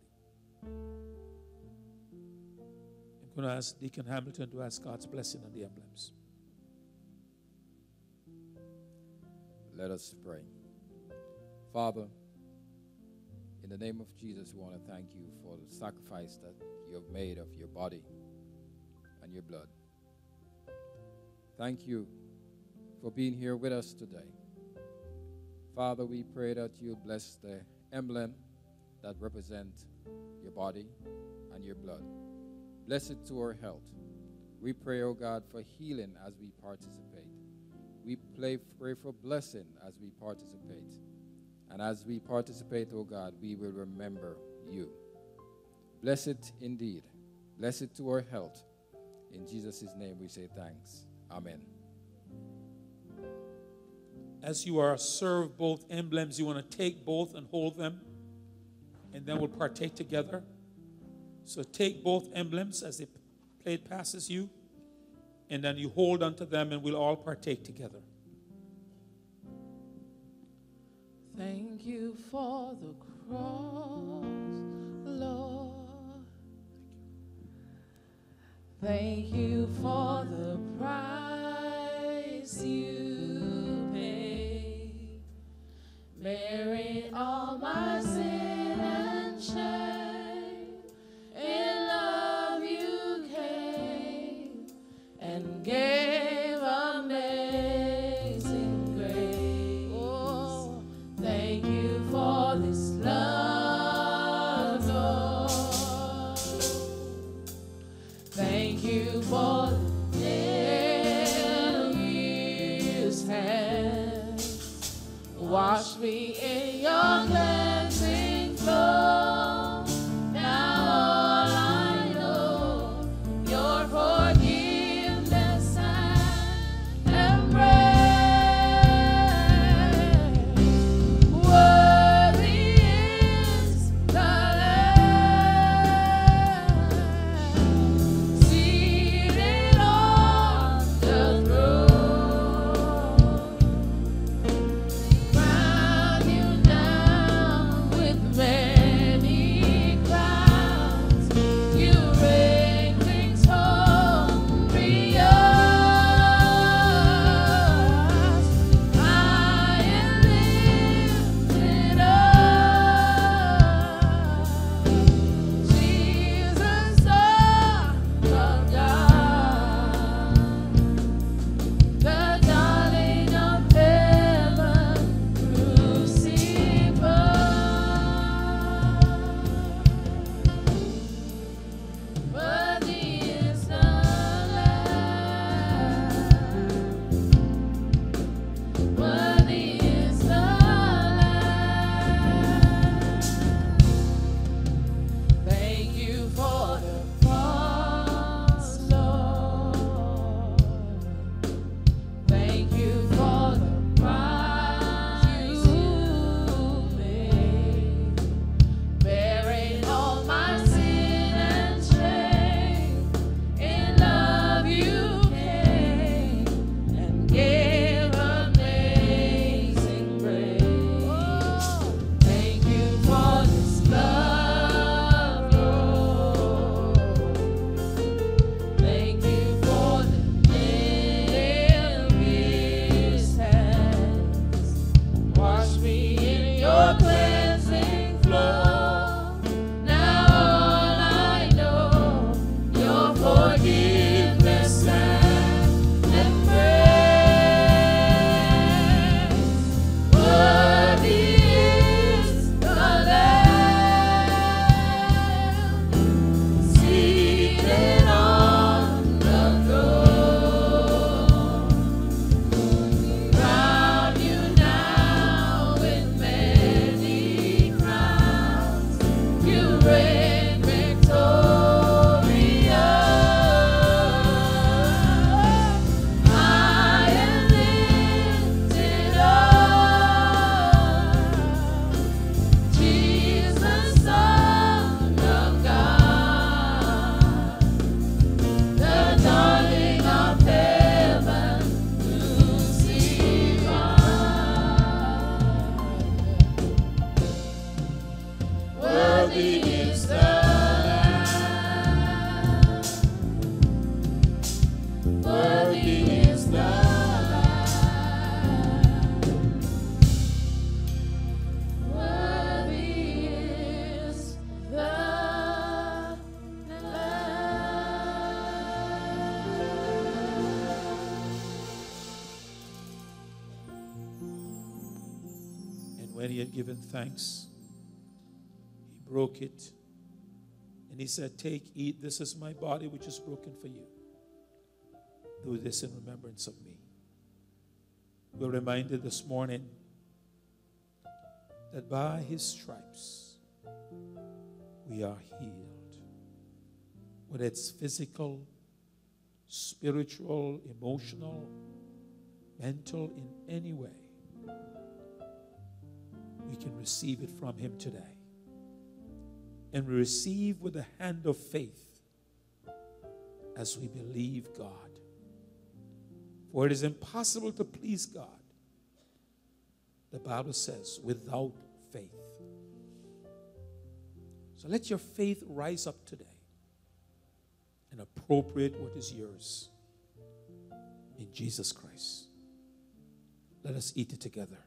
I'm going to ask Deacon Hamilton to ask God's blessing on the emblems. Let us pray. Father, in the name of Jesus, we want to thank you for the sacrifice that you have made of your body and your blood. Thank you for being here with us today. Father, we pray that you bless the emblem that represent your body and your blood. Bless it to our health. We pray, oh God, for healing as we participate. We pray for blessing as we participate. And as we participate, oh God, we will remember you. Blessed indeed. Blessed to our health. In Jesus' name we say thanks. Amen. As you are served both emblems, you want to take both and hold them, and then we'll partake together. So take both emblems as the plate passes you, and then you hold onto them, and we'll all partake together. Thank you for the cross, Lord. Thank you for the price you paid, bearing all my sin thanks, he broke it. And he said, Take, eat, this is my body which is broken for you. Do this in remembrance of me. We're reminded this morning that by his stripes we are healed. Whether it's physical, spiritual, emotional, mental, in any way, we can receive it from him today. And we receive with the hand of faith as we believe God. For it is impossible to please God, the Bible says, without faith. So let your faith rise up today and appropriate what is yours in Jesus Christ. Let us eat it together.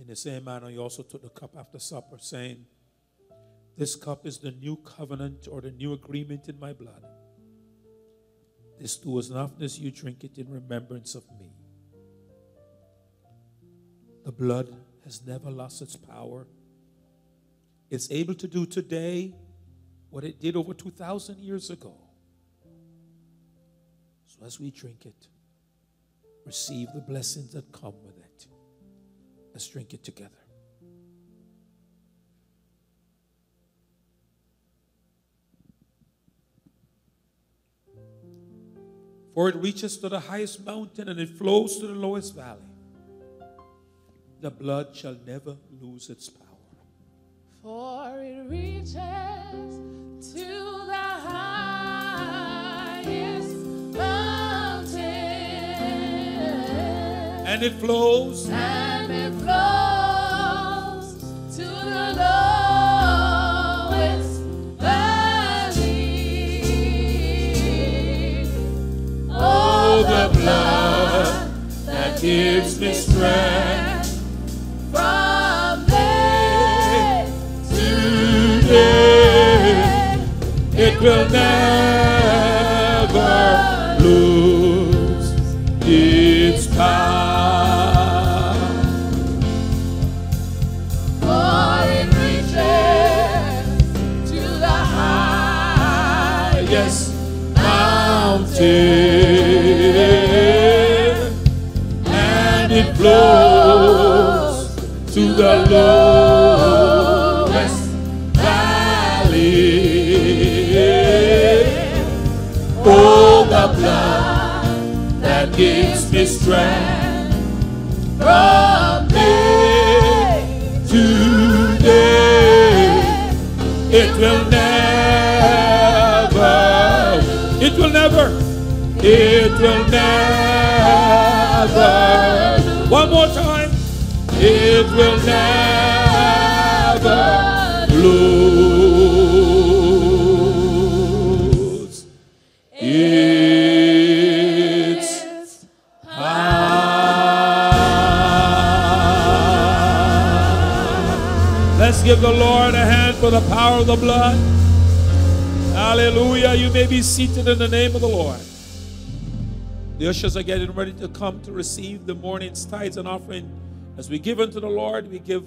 In the same manner, he also took the cup after supper, saying, This cup is the new covenant or the new agreement in my blood. This do as often as you drink it in remembrance of me. The blood has never lost its power. It's able to do today what it did over 2,000 years ago. So as we drink it, receive the blessings that come with it. Let's drink it together. For it reaches to the highest mountain and it flows to the lowest valley. The blood shall never lose its power. For it reaches to the highest mountain. And it flows and to gives me strength from day today. It will never the lowest valley. Oh, the blood that gives me strength from day to day. It will never, it will never, it will never. One more will never lose its power. Let's give the Lord a hand for the power of the blood. Hallelujah. You may be seated in the name of the Lord. The ushers are getting ready to come to receive the morning's tithes and offering. As we give unto the Lord, we give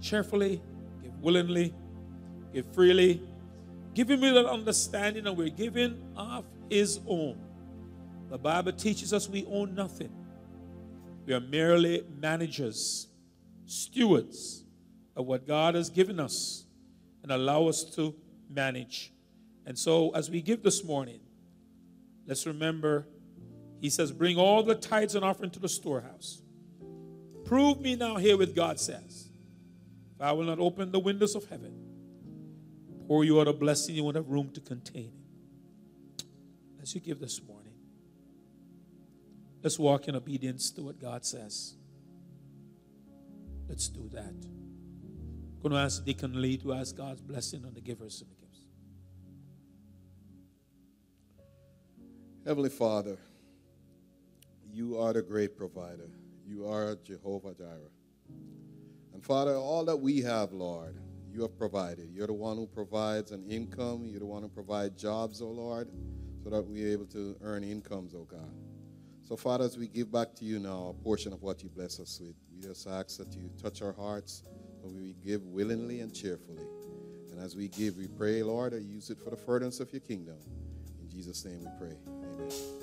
cheerfully, give willingly, give freely, giving with an understanding, and we're giving of His own. The Bible teaches us we own nothing. We are merely managers, stewards of what God has given us and allow us to manage. And so, as we give this morning, let's remember He says, Bring all the tithes and offering to the storehouse. Prove me now here with God says, If I will not open the windows of heaven, pour you out a blessing you won't have room to contain it. as you give this morning, let's walk in obedience to what God says. Let's do that. I'm going to ask Deacon Lee to ask God's blessing on the givers and the gifts. Heavenly Father, you are the great provider. You are Jehovah Jireh. And Father, all that we have, Lord, you have provided. You're the one who provides an income. You're the one who provides jobs, oh Lord, so that we're able to earn incomes, oh God. So, Father, as we give back to you now a portion of what you bless us with, we just ask that you touch our hearts, so we give willingly and cheerfully. And as we give, we pray, Lord, that you use it for the furtherance of your kingdom. In Jesus' name we pray. Amen.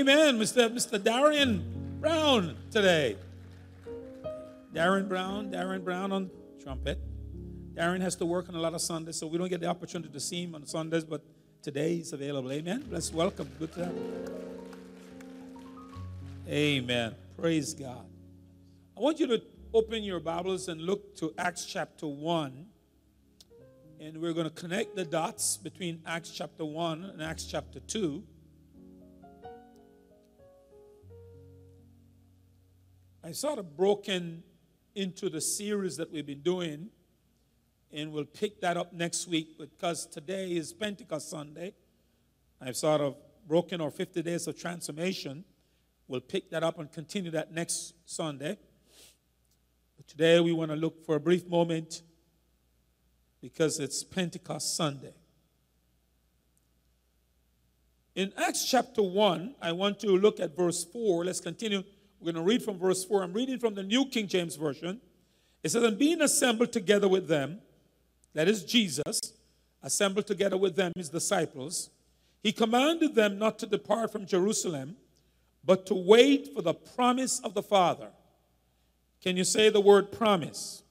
Amen, Mr. Mr. Darian Brown today. Darren Brown, Darren Brown on trumpet. Darren has to work on a lot of Sundays, so we don't get the opportunity to see him on Sundays, but today he's available. Amen. Let's welcome. Good to have him. Amen. Praise God. I want you to open your Bibles and look to Acts chapter 1. And we're going to connect the dots between Acts chapter 1 and Acts chapter 2. I sort of broken into the series that we've been doing, and we'll pick that up next week because today is Pentecost Sunday. I've sort of broken our 50 days of transformation. We'll pick that up and continue that next Sunday. But today we want to look for a brief moment because it's Pentecost Sunday. In Acts chapter 1, I want to look at verse 4. Let's continue we're going to read from verse 4. I'm reading from the New King James Version. It says, And being assembled together with them, that is Jesus, assembled together with them, his disciples, he commanded them not to depart from Jerusalem, but to wait for the promise of the Father. Can you say the word promise?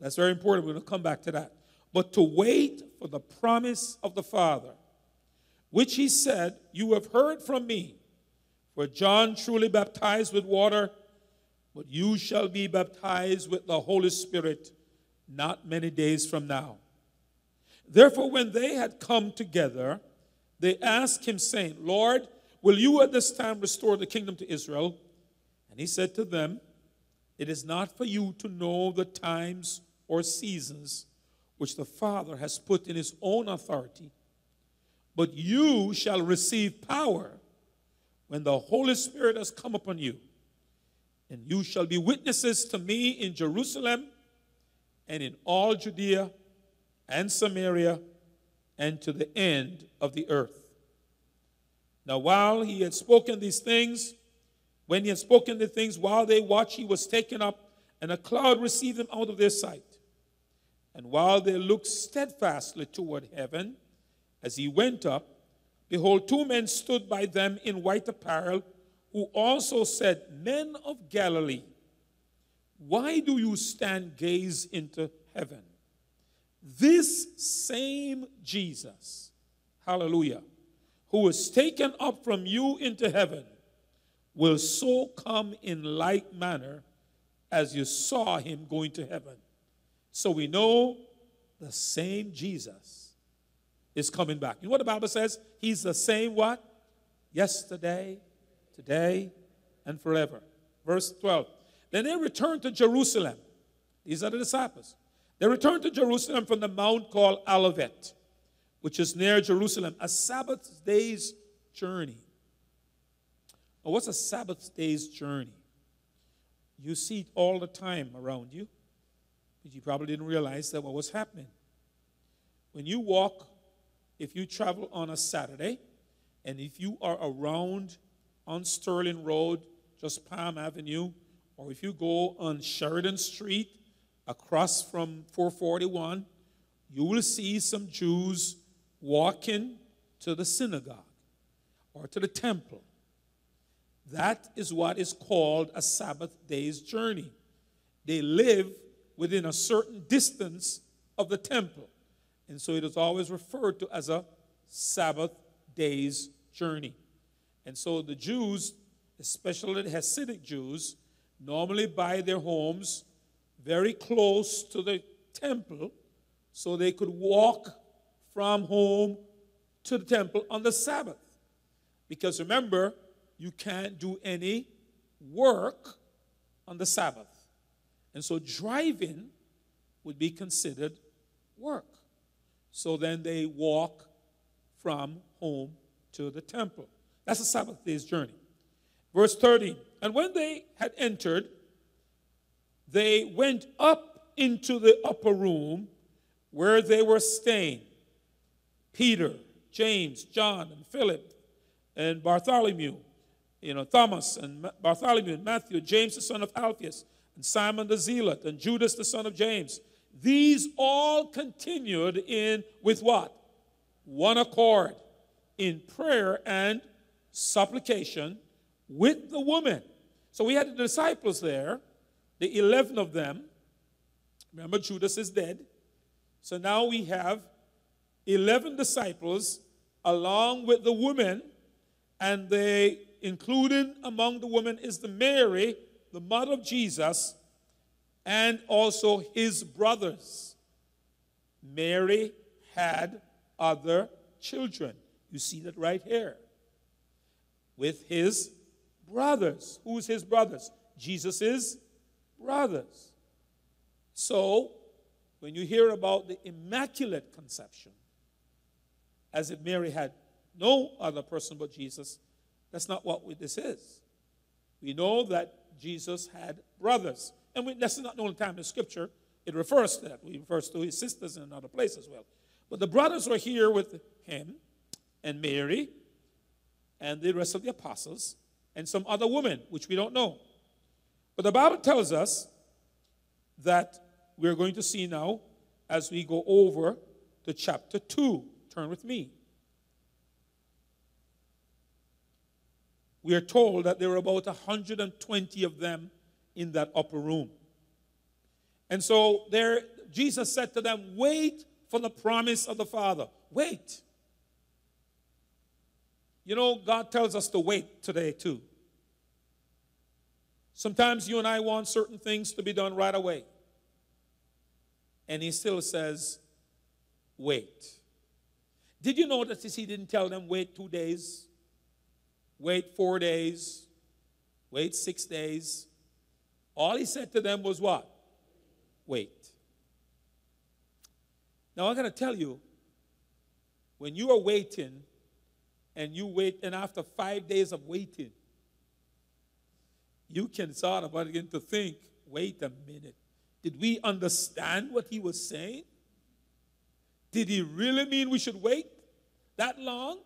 That's very important. We're going to come back to that. But to wait for the promise of the Father, which he said, You have heard from me. For John truly baptized with water, but you shall be baptized with the Holy Spirit not many days from now. Therefore, when they had come together, they asked him, saying, Lord, will you at this time restore the kingdom to Israel? And he said to them, It is not for you to know the times or seasons which the Father has put in his own authority, but you shall receive power when the Holy Spirit has come upon you. And you shall be witnesses to me in Jerusalem and in all Judea and Samaria and to the end of the earth. Now, while he had spoken these things, when he had spoken the things, while they watched, he was taken up, and a cloud received him out of their sight. And while they looked steadfastly toward heaven, as he went up, behold, two men stood by them in white apparel, who also said, Men of Galilee, why do you stand gaze into heaven? This same Jesus, hallelujah, who was taken up from you into heaven, will so come in like manner as you saw him going to heaven. So we know the same Jesus is coming back. You know what the Bible says? He's the same what? Yesterday, today, and forever. Verse 12. Then they returned to Jerusalem. These are the disciples. They returned to Jerusalem from the mount called Olivet, which is near Jerusalem, a Sabbath day's journey. Now, what's a Sabbath day's journey? You see it all the time around you, but you probably didn't realize that what was happening. When you walk, if you travel on a Saturday, and if you are around on Sterling Road, just Palm Avenue, or if you go on Sheridan Street across from 441, you will see some Jews walking to the synagogue or to the temple. That is what is called a Sabbath day's journey. They live within a certain distance of the temple. And so it is always referred to as a Sabbath day's journey. And so the Jews, especially the Hasidic Jews, normally buy their homes very close to the temple so they could walk from home to the temple on the Sabbath. Because remember, you can't do any work on the Sabbath. And so driving would be considered work. So then they walk from home to the temple. That's a Sabbath day's journey. Verse 30 And when they had entered, they went up into the upper room where they were staying. Peter, James, John, and Philip, and Bartholomew, you know, Thomas, and Bartholomew, and Matthew, James, the son of Alphaeus, and Simon the Zealot, and Judas, the son of James. These all continued in with what? One accord in prayer and supplication with the woman. So we had the disciples there, the 11 of them. Remember, Judas is dead. So now we have 11 disciples along with the woman, and they, including among the women, is the Mary, the mother of Jesus, and also his brothers. Mary had other children. You see that right here. With his brothers. Who's his brothers? Jesus' brothers. So, when you hear about the Immaculate Conception, as if Mary had no other person but Jesus, that's not what this is. We know that Jesus had brothers. And we, that's not the only time in Scripture it refers to that. It refers to his sisters in another place as well. But the brothers were here with him and Mary and the rest of the apostles and some other women, which we don't know. But the Bible tells us that we're going to see now as we go over to chapter 2. Turn with me. We are told that there were about 120 of them in that upper room. And so there Jesus said to them, "Wait for the promise of the Father. Wait. You know, God tells us to wait today, too. Sometimes you and I want certain things to be done right away. And He still says, wait. Did you notice He didn't tell them, wait two days, wait four days, wait six days? All he said to them was what? Wait. Now, I'm going to tell you, when you are waiting, and you wait, and after five days of waiting, you can sort of begin to think wait a minute. Did we understand what he was saying? Did he really mean we should wait that long?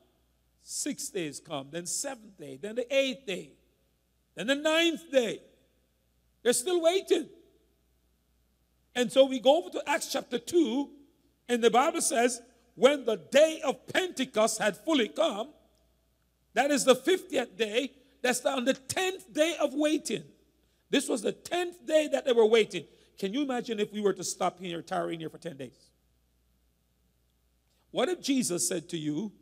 Six days come, then seventh day, then the eighth day, then the ninth day. They're still waiting. And so we go over to Acts chapter 2, and the Bible says, when the day of Pentecost had fully come, that is the 50th day, that's on the 10th day of waiting. This was the 10th day that they were waiting. Can you imagine if we were to stop here, tarrying here for 10 days? What if Jesus said to you,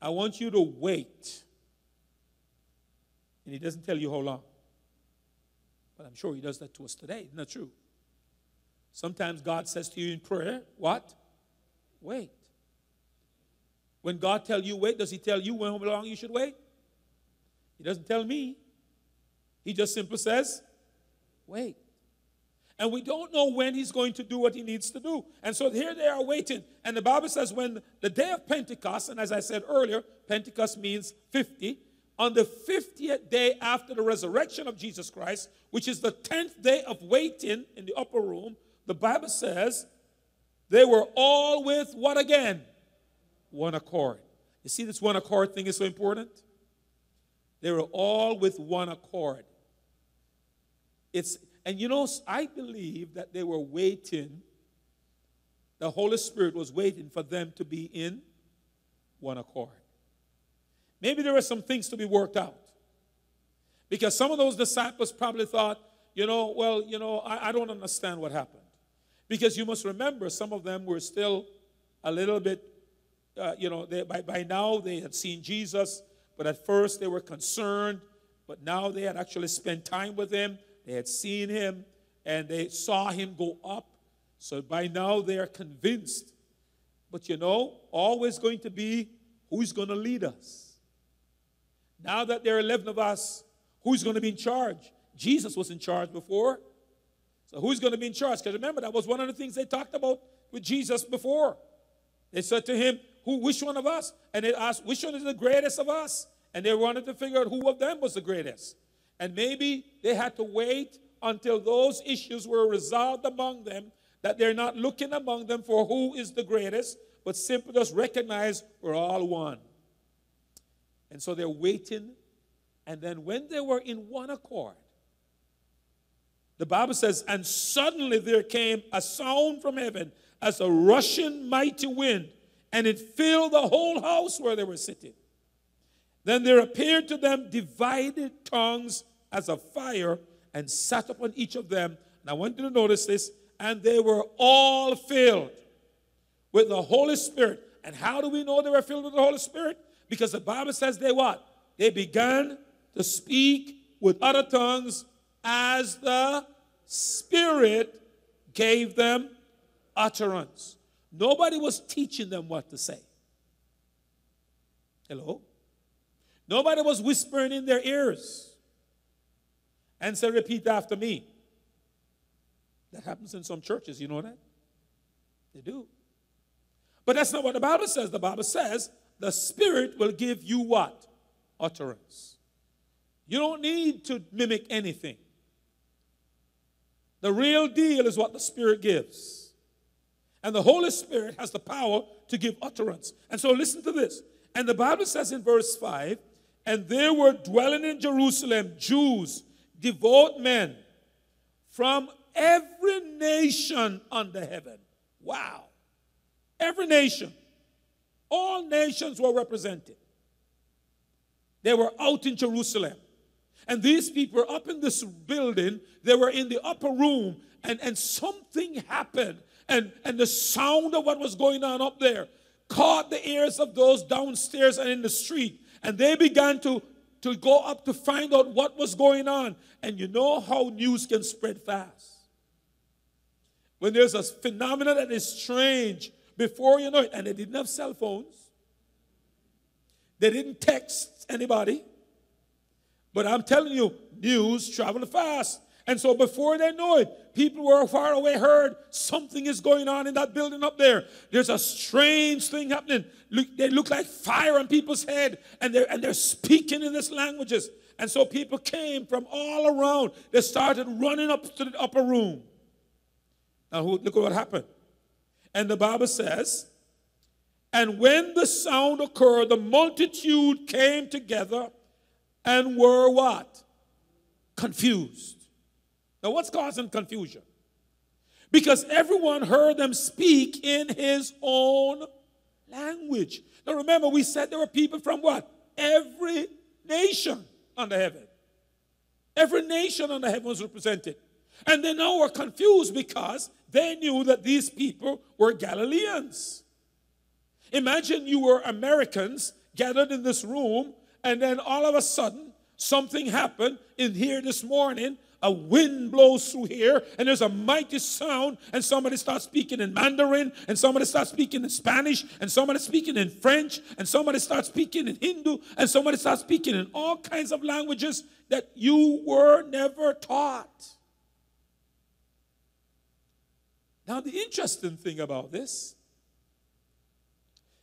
I want you to wait? And he doesn't tell you how long. But I'm sure he does that to us today. Isn't that true? Sometimes God says to you in prayer, What? Wait. When God tells you wait, does he tell you when long you should wait? He doesn't tell me. He just simply says, wait. And we don't know when he's going to do what he needs to do. And so here they are waiting. And the Bible says when the day of Pentecost, and as I said earlier, Pentecost means 50, on the 50th day after the resurrection of Jesus Christ, which is the 10th day of waiting in the upper room, the Bible says they were all with what again? One accord. You see, this one accord thing is so important? They were all with one accord. It's, and you know, I believe that they were waiting, the Holy Spirit was waiting for them to be in one accord. Maybe there were some things to be worked out. Because some of those disciples probably thought, you know, well, you know, I, I don't understand what happened. Because you must remember, some of them were still a little bit, uh, you know, they, by, by now they had seen Jesus, but at first they were concerned, but now they had actually spent time with him. They had seen him and they saw him go up. So by now they are convinced. But you know, always going to be who's going to lead us. Now that there are 11 of us, who's going to be in charge? Jesus was in charge before. So who's going to be in charge? Because remember, that was one of the things they talked about with Jesus before. They said to him, Who, which one of us? And they asked, which one is the greatest of us? And they wanted to figure out who of them was the greatest. And maybe they had to wait until those issues were resolved among them, that they're not looking among them for who is the greatest, but simply just recognize we're all one. And so they're waiting. And then when they were in one accord, the Bible says, and suddenly there came a sound from heaven as a rushing mighty wind, and it filled the whole house where they were sitting. Then there appeared to them divided tongues as a fire and sat upon each of them. And I want you to notice this. And they were all filled with the Holy Spirit. And how do we know they were filled with the Holy Spirit? Because the Bible says they what? They began to speak with other tongues as the Spirit gave them utterance. Nobody was teaching them what to say. Hello? Nobody was whispering in their ears and say, Repeat after me. That happens in some churches, you know that? They do. But that's not what the Bible says. The Bible says the Spirit will give you what? Utterance. You don't need to mimic anything. The real deal is what the Spirit gives. And the Holy Spirit has the power to give utterance. And so listen to this. And the Bible says in verse 5 and there were dwelling in Jerusalem Jews, devout men from every nation under heaven. Wow. Every nation. All nations were represented. They were out in Jerusalem. And these people up in this building, they were in the upper room, and, and something happened. And, and the sound of what was going on up there caught the ears of those downstairs and in the street. And they began to, to go up to find out what was going on. And you know how news can spread fast. When there's a phenomenon that is strange, before you know it, and they didn't have cell phones, they didn't text anybody. But I'm telling you, news travel fast. And so before they know it, people were far away heard something is going on in that building up there. There's a strange thing happening. Look, they look like fire on people's head, and they're and they're speaking in these languages. And so people came from all around. They started running up to the upper room. Now look at what happened. And the Bible says, and when the sound occurred, the multitude came together and were what? Confused. Now, what's causing confusion? Because everyone heard them speak in his own language. Now, remember, we said there were people from what? Every nation under heaven. Every nation under heaven was represented. And they now were confused because they knew that these people were Galileans. Imagine you were Americans gathered in this room, and then all of a sudden, something happened in here this morning. A wind blows through here, and there's a mighty sound, and somebody starts speaking in Mandarin, and somebody starts speaking in Spanish, and somebody speaking in French, and somebody starts speaking in Hindu, and somebody starts speaking in all kinds of languages that you were never taught. Now, the interesting thing about this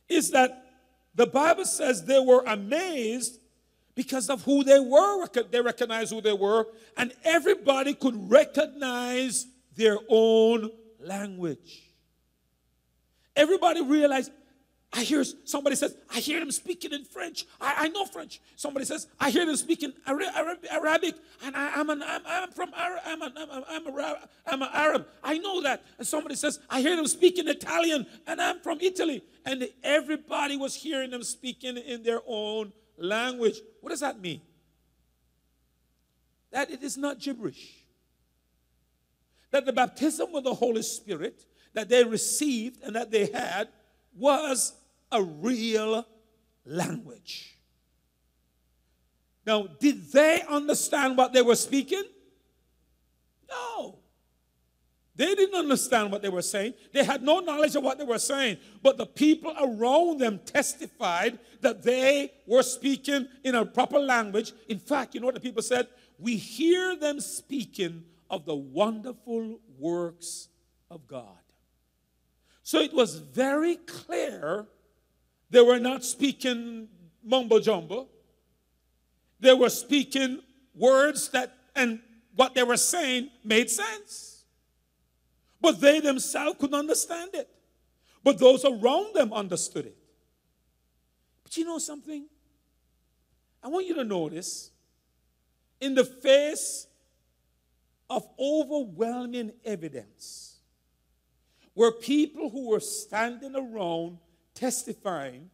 is that the Bible says they were amazed because of who they were. They recognized who they were, and everybody could recognize their own language. Everybody realized I hear somebody says, I hear them speaking in French. I, I know French. Somebody says, I hear them speaking Arabic, and I, am an, I'm, I'm from Arab, I'm, an, I'm, I'm, a, I'm an Arab. I know that. And somebody says, I hear them speaking Italian, and I'm from Italy. And everybody was hearing them speaking in their own language. What does that mean? That it is not gibberish. That the baptism with the Holy Spirit that they received and that they had was a real language. Now, did they understand what they were speaking? No. They didn't understand what they were saying. They had no knowledge of what they were saying. But the people around them testified that they were speaking in a proper language. In fact, you know what the people said? We hear them speaking of the wonderful works of God. So it was very clear they were not speaking mumbo jumbo. They were speaking words that, and what they were saying made sense. But they themselves couldn't understand it. But those around them understood it. But you know something? I want you to notice in the face of overwhelming evidence, were people who were standing around testifying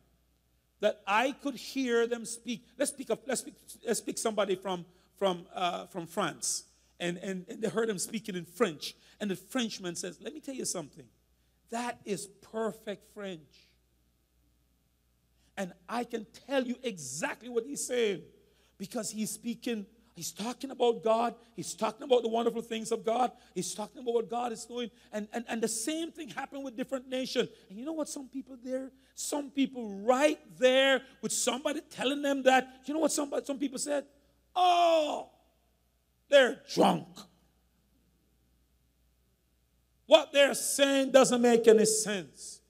that I could hear them speak. Let's speak of, let's speak, let's speak somebody from, from, uh, from France. And, and, and they heard him speaking in French. And the Frenchman says, Let me tell you something. That is perfect French. And I can tell you exactly what he's saying because he's speaking He's talking about God. He's talking about the wonderful things of God. He's talking about what God is doing. And, and, and the same thing happened with different nations. And you know what? Some people there, some people right there with somebody telling them that, you know what somebody, some people said? Oh, they're drunk. What they're saying doesn't make any sense.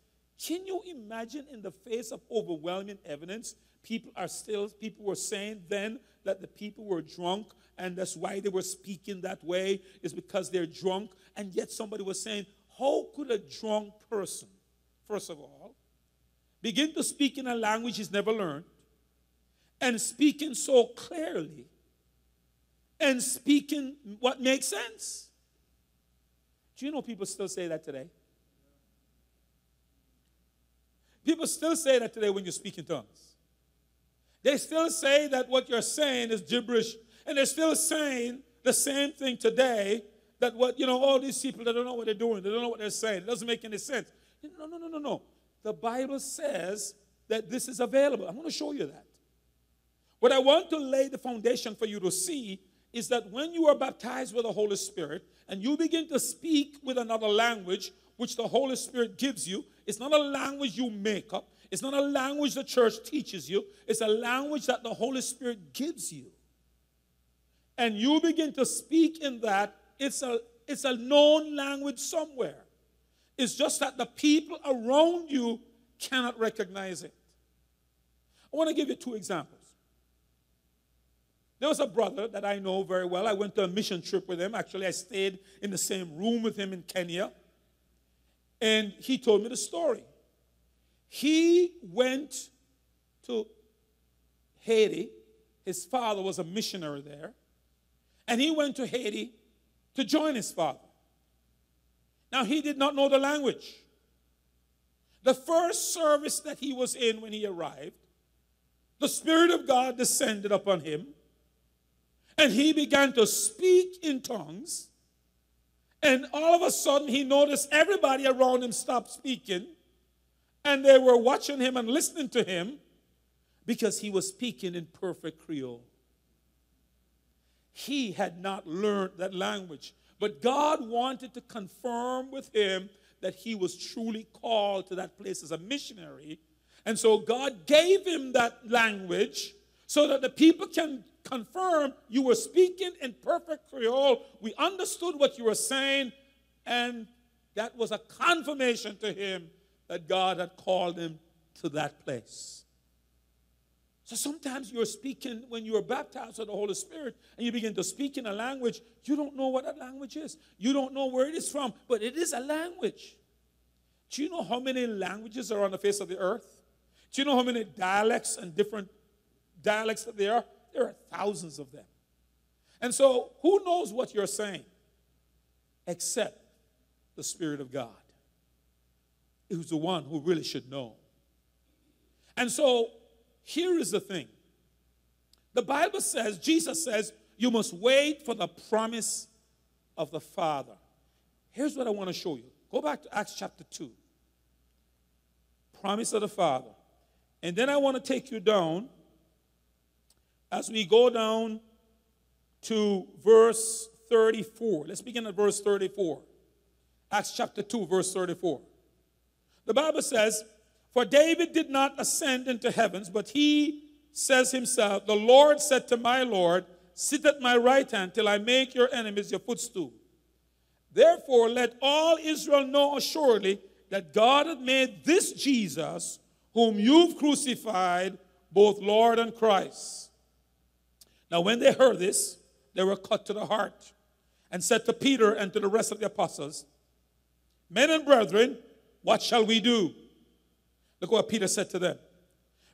Can you imagine in the face of overwhelming evidence, people are still, people were saying then that the people were drunk and that's why they were speaking that way is because they're drunk. And yet somebody was saying how could a drunk person first of all begin to speak in a language he's never learned and speaking so clearly and speaking what makes sense? Do you know people still say that today? People still say that today when you speak in tongues they still say that what you're saying is gibberish. And they're still saying the same thing today that what, you know, all these people that don't know what they're doing, they don't know what they're saying. It doesn't make any sense. No, no, no, no, no. The Bible says that this is available. I'm going to show you that. What I want to lay the foundation for you to see is that when you are baptized with the Holy Spirit and you begin to speak with another language, which the Holy Spirit gives you, it's not a language you make up, it's not a language the church teaches you, it's a language that the Holy Spirit gives you. and you begin to speak in that, it's a, it's a known language somewhere. It's just that the people around you cannot recognize it. I want to give you two examples. There was a brother that I know very well. I went to a mission trip with him. Actually, I stayed in the same room with him in Kenya. And he told me the story. He went to Haiti. His father was a missionary there. And he went to Haiti to join his father. Now, he did not know the language. The first service that he was in when he arrived, the Spirit of God descended upon him, and he began to speak in tongues. And all of a sudden, he noticed everybody around him stopped speaking, and they were watching him and listening to him because he was speaking in perfect Creole. He had not learned that language, but God wanted to confirm with him that he was truly called to that place as a missionary. And so God gave him that language so that the people can confirm you were speaking in perfect Creole. We understood what you were saying, and that was a confirmation to him that God had called him to that place. So sometimes you're speaking when you are baptized with the Holy Spirit and you begin to speak in a language, you don't know what that language is. You don't know where it is from, but it is a language. Do you know how many languages are on the face of the earth? Do you know how many dialects and different dialects that there are? There are thousands of them. And so, who knows what you're saying except the Spirit of God? Who's the one who really should know. And so, here is the thing the Bible says, Jesus says, you must wait for the promise of the Father. Here's what I want to show you. Go back to Acts chapter 2. Promise of the Father. And then I want to take you down as we go down to verse 34. Let's begin at verse 34. Acts chapter 2, verse 34. The Bible says, For David did not ascend into heavens, but he says himself, The Lord said to my Lord, Sit at my right hand till I make your enemies your footstool. Therefore, let all Israel know assuredly that God had made this Jesus, whom you've crucified, both Lord and Christ. Now, when they heard this, they were cut to the heart and said to Peter and to the rest of the apostles, Men and brethren, what shall we do? Look what Peter said to them.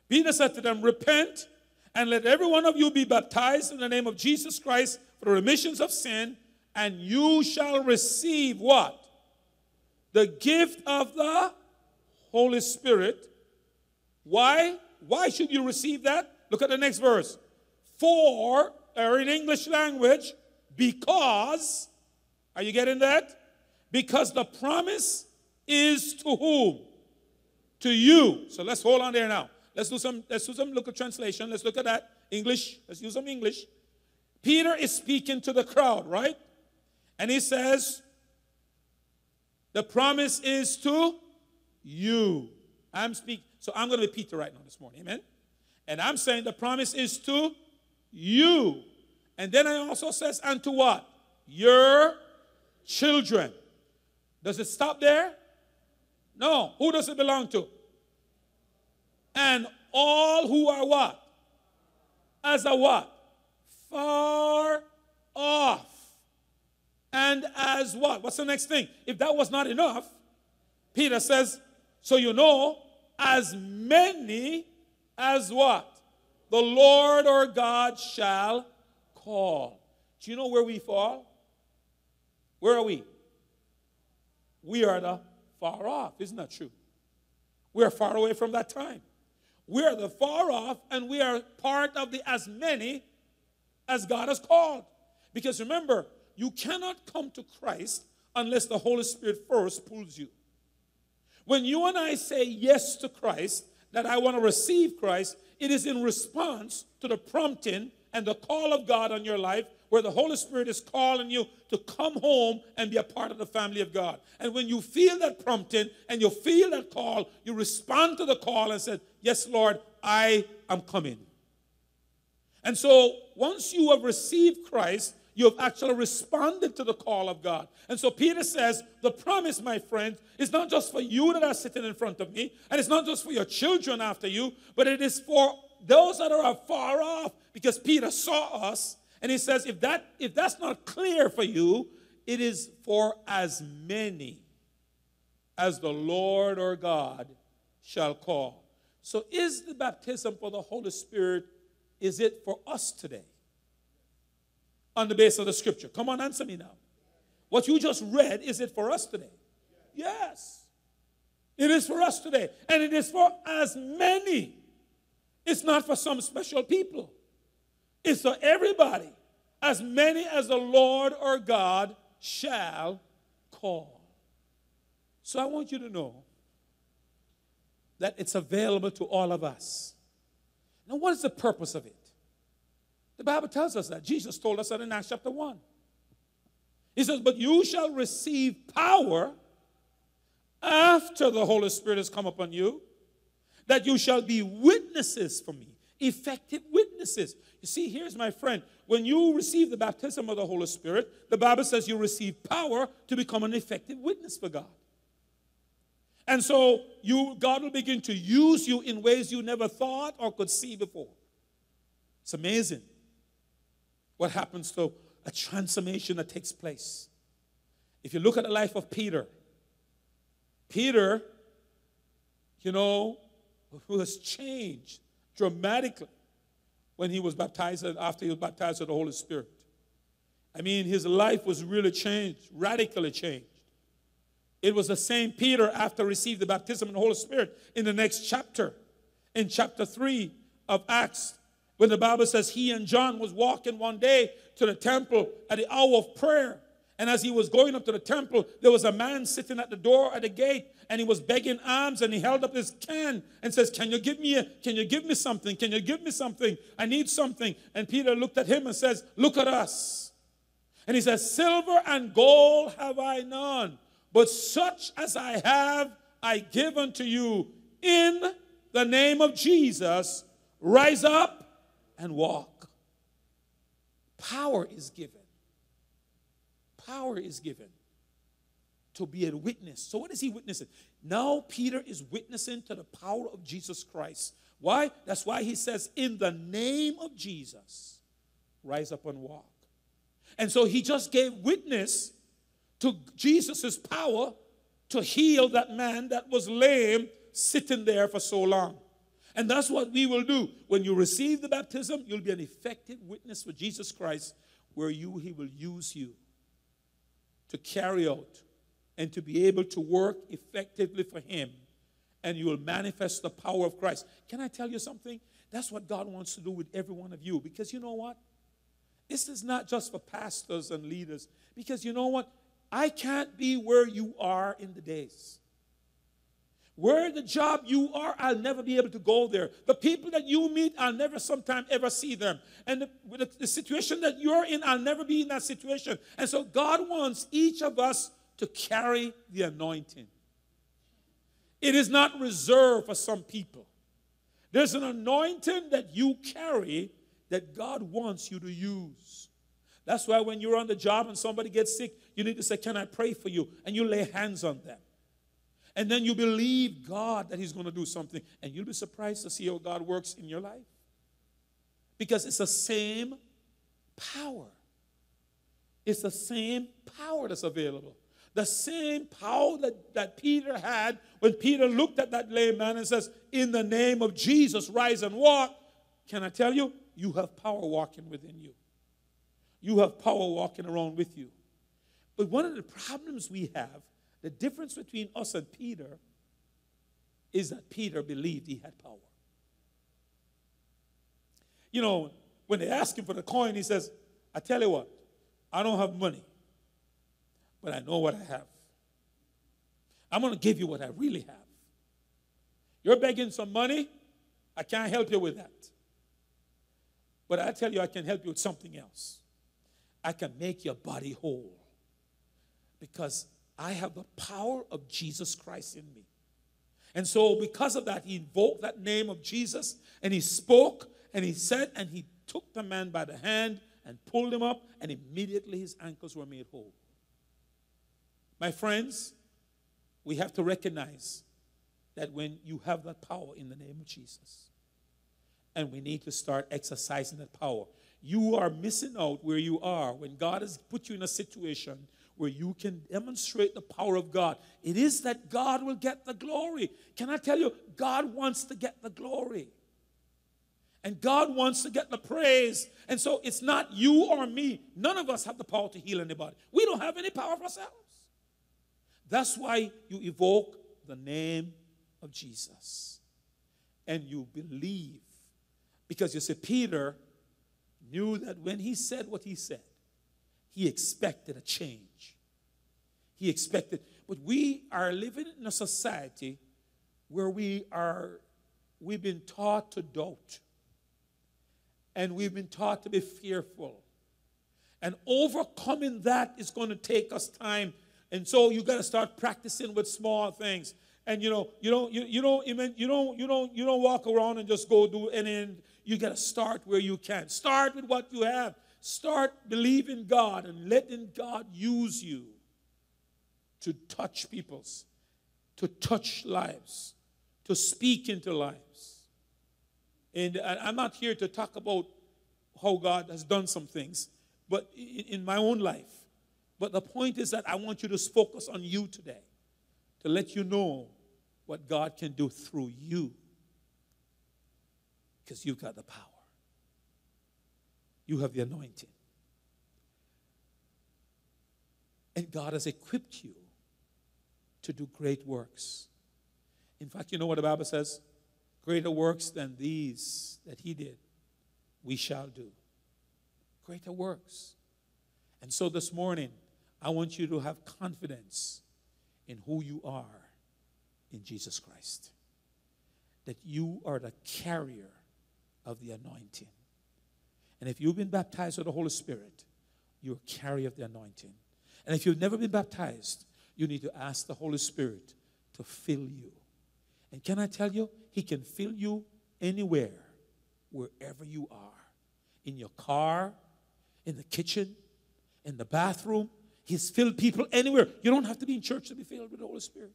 Peter said to them, Repent and let every one of you be baptized in the name of Jesus Christ for the remissions of sin, and you shall receive what? The gift of the Holy Spirit. Why? Why should you receive that? Look at the next verse. For, or in English language, because, are you getting that? Because the promise is to whom? To you. So let's hold on there now. Let's do some, let's do some look at translation. Let's look at that. English. Let's use some English. Peter is speaking to the crowd, right? And he says, The promise is to you. I'm speaking, so I'm going to be Peter right now this morning. Amen. And I'm saying the promise is to you. And then I also says, and to what? Your children. Does it stop there? No. Who does it belong to? And all who are what? As a what? Far off. And as what? What's the next thing? If that was not enough, Peter says, so you know, as many as what? The Lord our God shall call. Do you know where we fall? Where are we? We are the far off. Isn't that true? We are far away from that time. We are the far off, and we are part of the as many as God has called. Because remember, you cannot come to Christ unless the Holy Spirit first pulls you. When you and I say yes to Christ, that I want to receive Christ, it is in response to the prompting and the call of God on your life where the Holy Spirit is calling you to come home and be a part of the family of God. And when you feel that prompting and you feel that call, you respond to the call and say, Yes, Lord, I am coming. And so once you have received Christ, you have actually responded to the call of God. And so Peter says, the promise, my friend, is not just for you that are sitting in front of me, and it's not just for your children after you, but it is for those that are far off. Because Peter saw us, and he says, if that if that's not clear for you, it is for as many as the Lord or God shall call. So is the baptism for the Holy Spirit, is it for us today? On the basis of the scripture. Come on, answer me now. What you just read, is it for us today? Yes. It is for us today. And it is for as many. It's not for some special people. It's for everybody. As many as the Lord or God shall call. So I want you to know that it's available to all of us. Now, what is the purpose of it? The Bible tells us that. Jesus told us that in Acts chapter 1. He says, But you shall receive power after the Holy Spirit has come upon you, that you shall be witnesses for me, effective witnesses. You see, here's my friend. When you receive the baptism of the Holy Spirit, the Bible says you receive power to become an effective witness for God. And so you God will begin to use you in ways you never thought or could see before. It's amazing what happens to a transformation that takes place. If you look at the life of Peter, Peter, you know, was changed dramatically when he was baptized, after he was baptized with the Holy Spirit. I mean, his life was really changed, radically changed. It was the same Peter after received the baptism of the Holy Spirit in the next chapter, in chapter 3 of Acts, when the Bible says he and John was walking one day to the temple at the hour of prayer. And as he was going up to the temple, there was a man sitting at the door at the gate, and he was begging alms, and he held up his can and says, "Can you give me a, Can you give me something? Can you give me something? I need something." And Peter looked at him and says, "Look at us." And he says, "Silver and gold have I none, but such as I have, I give unto you in the name of Jesus. Rise up and walk." Power is given power is given to be a witness. So, what is he witnessing? Now, Peter is witnessing to the power of Jesus Christ. Why? That's why he says, In the name of Jesus, rise up and walk. And so, he just gave witness to Jesus' power to heal that man that was lame sitting there for so long. And that's what we will do. When you receive the baptism, you'll be an effective witness for Jesus Christ, where you he will use you to carry out and to be able to work effectively for Him, and you will manifest the power of Christ. Can I tell you something? That's what God wants to do with every one of you. Because you know what? This is not just for pastors and leaders. Because you know what? I can't be where you are in the days. Where the job you are, I'll never be able to go there. The people that you meet, I'll never sometime ever see them. And the, the, the, situation that you're in, I'll never be in that situation. And so God wants each of us to carry the anointing. It is not reserved for some people. There's an anointing that you carry that God wants you to use. That's why when you're on the job and somebody gets sick, you need to say, Can I pray for you? And you lay hands on them. And then you believe God that He's going to do something. And you'll be surprised to see how God works in your life. Because it's the same power. It's the same power that's available. The same power that, that Peter had when Peter looked at that lame man and says, In the name of Jesus, rise and walk. Can I tell you? You have power walking within you. You have power walking around with you. But one of the problems we have the difference between us and Peter is that Peter believed he had power. You know, when they ask him for the coin, he says, I tell you what, I don't have money, but I know what I have. I'm going to give you what I really have. You're begging some money, I can't help you with that. But I tell you, I can help you with something else. I can make your body whole. Because I have the power of Jesus Christ in me. And so, because of that, he invoked that name of Jesus and he spoke and he said and he took the man by the hand and pulled him up, and immediately his ankles were made whole. My friends, we have to recognize that when you have that power in the name of Jesus, and we need to start exercising that power. You are missing out where you are when God has put you in a situation where you can demonstrate the power of God. It is that God will get the glory. Can I tell you, God wants to get the glory. And God wants to get the praise. And so it's not you or me. None of us have the power to heal anybody. We don't have any power of ourselves. That's why you evoke the name of Jesus. And you believe. Because you see, Peter knew that when he said what he said, he expected a change. He expected, but we are living in a society where we are, we've been taught to doubt. And we've been taught to be fearful. And overcoming that is going to take us time. And so you got to start practicing with small things. And you know, you don't, you, you don't, you don't, you don't, you don't walk around and just go do any. You got to start where you can. Start with what you have. Start believing God and letting God use you to touch people's, to touch lives, to speak into lives. And I'm not here to talk about how God has done some things, but in my own life. But the point is that I want you to focus on you today to let you know what God can do through you because you've got the power. You have the anointing. And God has equipped you to do great works. In fact, you know what the Bible says? Greater works than these that He did, we shall do. Greater works. And so this morning, I want you to have confidence in who you are in Jesus Christ. That you are the carrier of the anointing. And if you've been baptized with the Holy Spirit, you're a carrier of the anointing. And if you've never been baptized, you need to ask the Holy Spirit to fill you. And can I tell you, He can fill you anywhere, wherever you are in your car, in the kitchen, in the bathroom. He's filled people anywhere. You don't have to be in church to be filled with the Holy Spirit.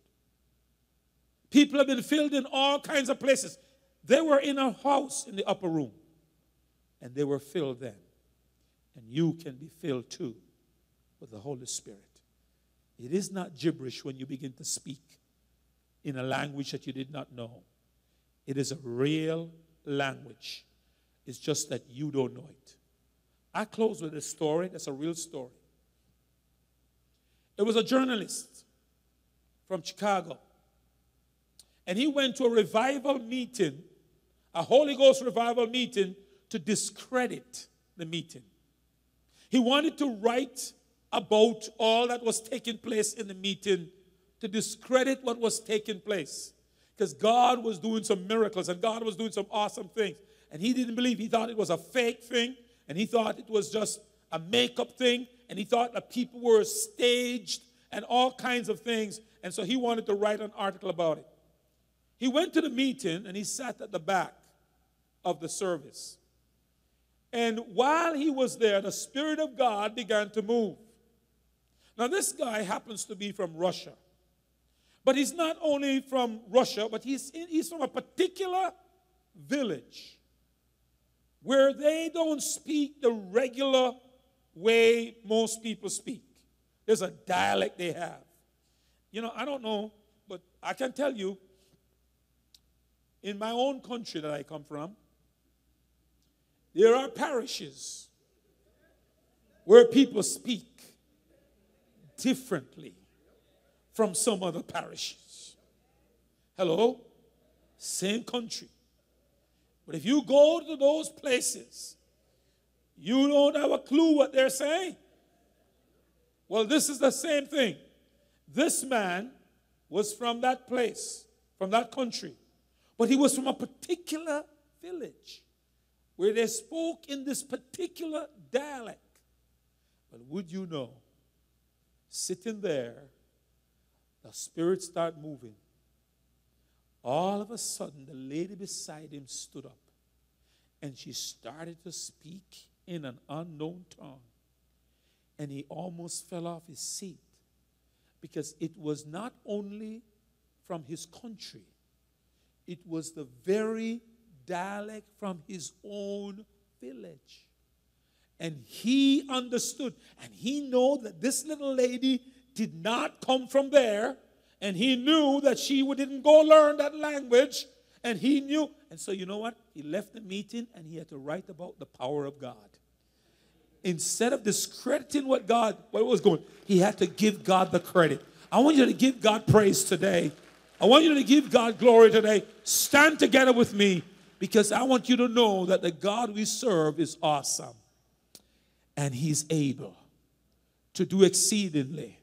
People have been filled in all kinds of places. They were in a house in the upper room, and they were filled then. And you can be filled too with the Holy Spirit. It is not gibberish when you begin to speak in a language that you did not know. It is a real language. It's just that you don't know it. I close with a story that's a real story. It was a journalist from Chicago and he went to a revival meeting, a Holy Ghost revival meeting, to discredit the meeting. He wanted to write about all that was taking place in the meeting to discredit what was taking place. Because God was doing some miracles and God was doing some awesome things. And he didn't believe, he thought it was a fake thing, and he thought it was just a makeup thing, and he thought that people were staged and all kinds of things. And so he wanted to write an article about it. He went to the meeting and he sat at the back of the service. And while he was there, the Spirit of God began to move. Now, this guy happens to be from Russia. But he's not only from Russia, but he's, he's from a particular village where they don't speak the regular way most people speak. There's a dialect they have. You know, I don't know, but I can tell you in my own country that I come from, there are parishes where people speak differently from some other parishes. Hello? Same country. But if you go to those places, you don't have a clue what they're saying. Well, this is the same thing. This man was from that place, from that country. But he was from a particular village where they spoke in this particular dialect. But would you know, sitting there, the spirit started moving. All of a sudden, the lady beside him stood up and she started to speak in an unknown tongue. And he almost fell off his seat because it was not only from his country, it was the very dialect from his own village. And he understood, and he knew that this little lady did not come from there, and he knew that she didn't go learn that language, and he knew. And so, you know what? He left the meeting and he had to write about the power of God. Instead of discrediting what God, what was going, he had to give God the credit. I want you to give God praise today. I want you to give God glory today. Stand together with me because I want you to know that the God we serve is awesome and he's able to do exceedingly,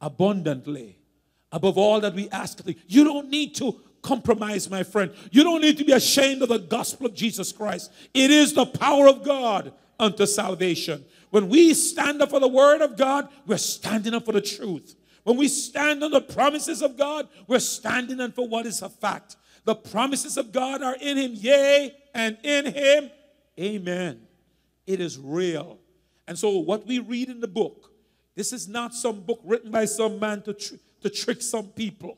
abundantly, above all that we ask. You don't need to compromise, my friend. You don't need to be ashamed of the gospel of Jesus Christ. It is the power of God unto salvation. When we stand up for the word of God, we're standing up for the truth. When we stand on the promises of God, we're standing up for what is a fact. The promises of God are in Him, yea, and in Him, amen. It is real. And so, what we read in the book, this is not some book written by some man to, tr- to trick some people.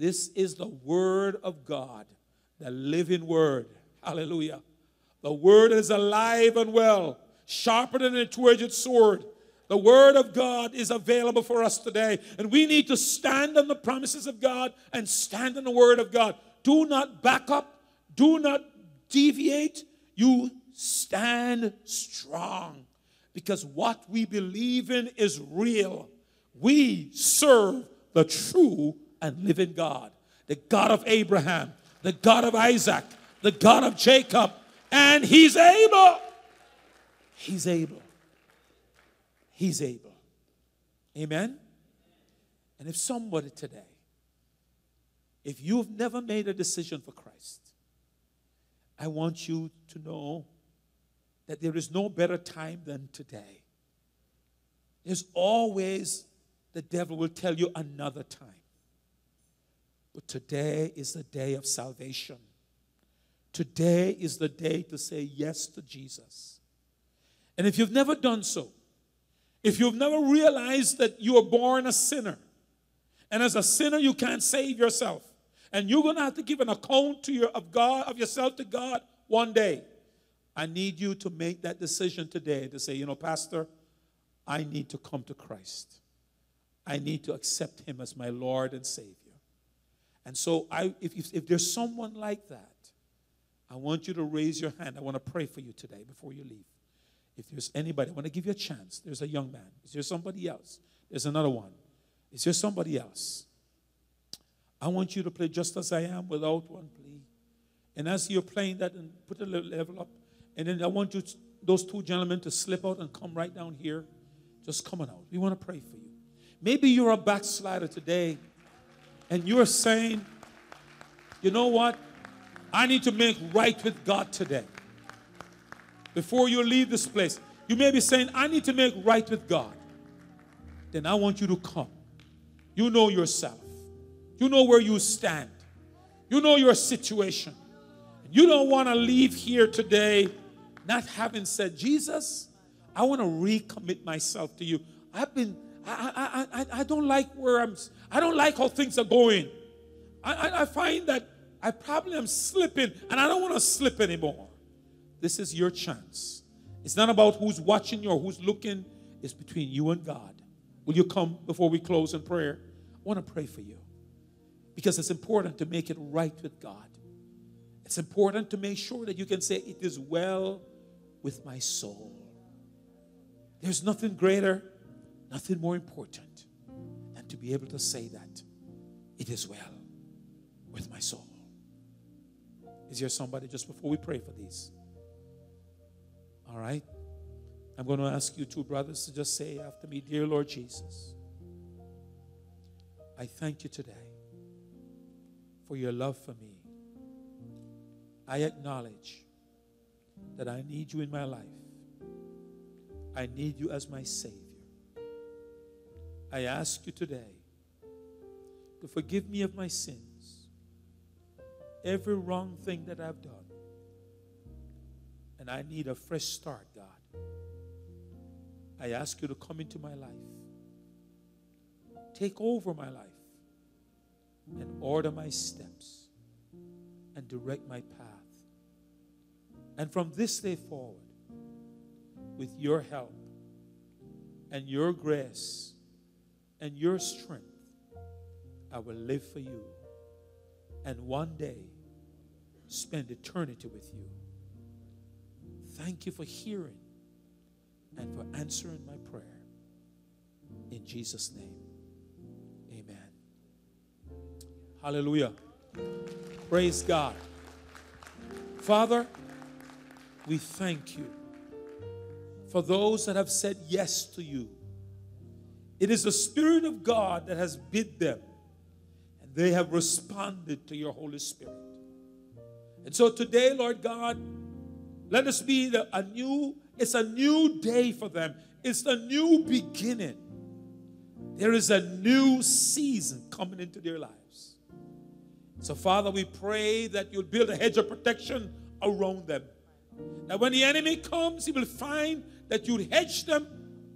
This is the Word of God, the living Word. Hallelujah. The Word is alive and well, sharper than a two edged sword. The Word of God is available for us today, and we need to stand on the promises of God and stand on the Word of God. Do not back up, do not deviate. You stand strong because what we believe in is real. We serve the true and living God, the God of Abraham, the God of Isaac, the God of Jacob, and He's able. He's able. He's able. Amen? And if somebody today, if you've never made a decision for Christ, I want you to know that there is no better time than today. There's always, the devil will tell you another time. But today is the day of salvation. Today is the day to say yes to Jesus. And if you've never done so, if you've never realized that you are born a sinner, and as a sinner you can't save yourself, and you're going to have to give an account to your of God of yourself to God one day. I need you to make that decision today to say, you know, Pastor, I need to come to Christ. I need to accept Him as my Lord and Savior. And so, I, if, if, if there's someone like that, I want you to raise your hand. I want to pray for you today before you leave. If there's anybody, I want to give you a chance. There's a young man. Is there somebody else? There's another one. Is there somebody else? I want you to play just as I am without one plea. And as you're playing that, and put a little level up, and then I want you, those two gentlemen, to slip out and come right down here. Just coming out. We want to pray for you. Maybe you're a backslider today, and you're saying, you know what? I need to make right with God today. Before you leave this place, you may be saying, I need to make right with God. Then I want you to come. You know yourself, you know where you stand, you know your situation. You don't want to leave here today not having said, Jesus, I want to recommit myself to you. I've been, I, I, I, I don't like where I'm, I don't like how things are going. I, I, I find that I probably am slipping and I don't want to slip anymore. This is your chance. It's not about who's watching you or who's looking, it's between you and God. Will you come before we close in prayer? I want to pray for you because it's important to make it right with God. It's important to make sure that you can say, It is well with my soul. There's nothing greater, nothing more important than to be able to say that it is well with my soul. Is there somebody just before we pray for these? All right. I'm going to ask you two brothers to just say after me, Dear Lord Jesus, I thank you today for your love for me. I acknowledge that I need you in my life. I need you as my Savior. I ask you today to forgive me of my sins, every wrong thing that I've done. and I need a fresh start, God. I ask you to come into my life, take over my life, and order my steps and direct my path. And from this day forward, with your help and your grace and your strength, I will live for you. And one day, spend eternity with you. Thank you for hearing and for answering my prayer. In Jesus' name, amen. Hallelujah. Praise God. Father, we thank you for those that have said yes to you. It is the Spirit of God that has bid them, and they have responded to your Holy Spirit. And so today, Lord God, let us be the, a new, it's a new day for them. It's a new beginning. There is a new season coming into their lives. So, Father, we pray that you'll build a hedge of protection around them. That when the enemy comes, he will find that you'll hedge them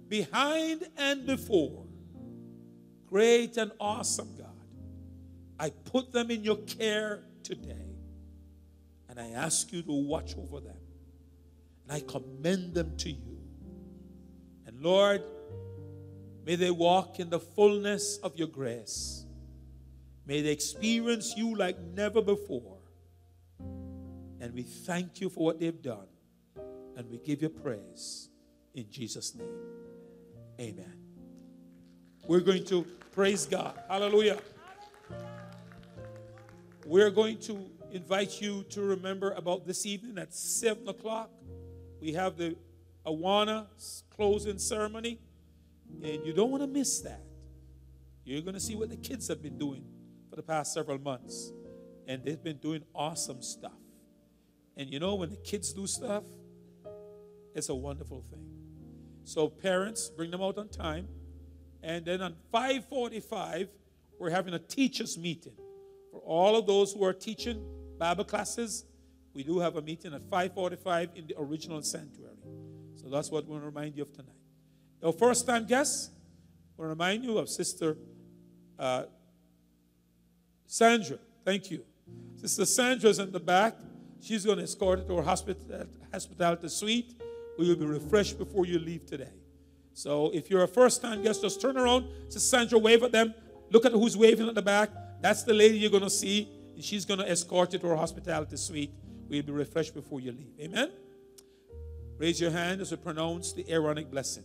behind and before. Great and awesome God. I put them in your care today. And I ask you to watch over them. And I commend them to you. And Lord, may they walk in the fullness of your grace. May they experience you like never before. And we thank you for what they've done. And we give you praise in Jesus' name. Amen. We're going to praise God. Hallelujah. We're going to invite you to remember about this evening at 7 o'clock. We have the Awana closing ceremony, and you don't want to miss that. You're going to see what the kids have been doing for the past several months, and they've been doing awesome stuff. And you know, when the kids do stuff, it's a wonderful thing. So parents, bring them out on time. And then on 545, we're having a teachers meeting. For all of those who are teaching Bible classes, we do have a meeting at 545 in the original sanctuary. So that's what we want to remind you of tonight. Our first time guests, we'll remind you of Sister uh, Sandra. Thank you. Sister Sandra's in the back. She's going to escort you to hospital, hospitality suite. We will be refreshed before you leave today. So if you're a first time guest, just turn around. Sister Sandra, wave at them. Look at who's waving at the back. That's the lady you're going to see. And she's going to escort you to her hospitality suite. We'll be refreshed before you leave. Amen. Raise your hand as we pronounce the Aaronic blessing.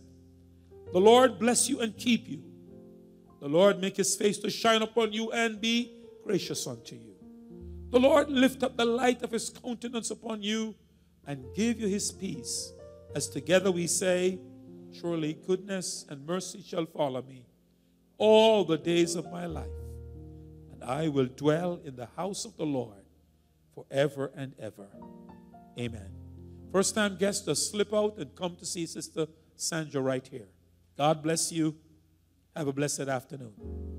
The Lord bless you and keep you. The Lord make his face to shine upon you and be gracious unto you. The Lord lift up the light of his countenance upon you and give you his peace. As together we say, Surely goodness and mercy shall follow me all the days of my life, and I will dwell in the house of the Lord forever and ever. Amen. First time guests, just slip out and come to see Sister Sandra right here. God bless you. Have a blessed afternoon.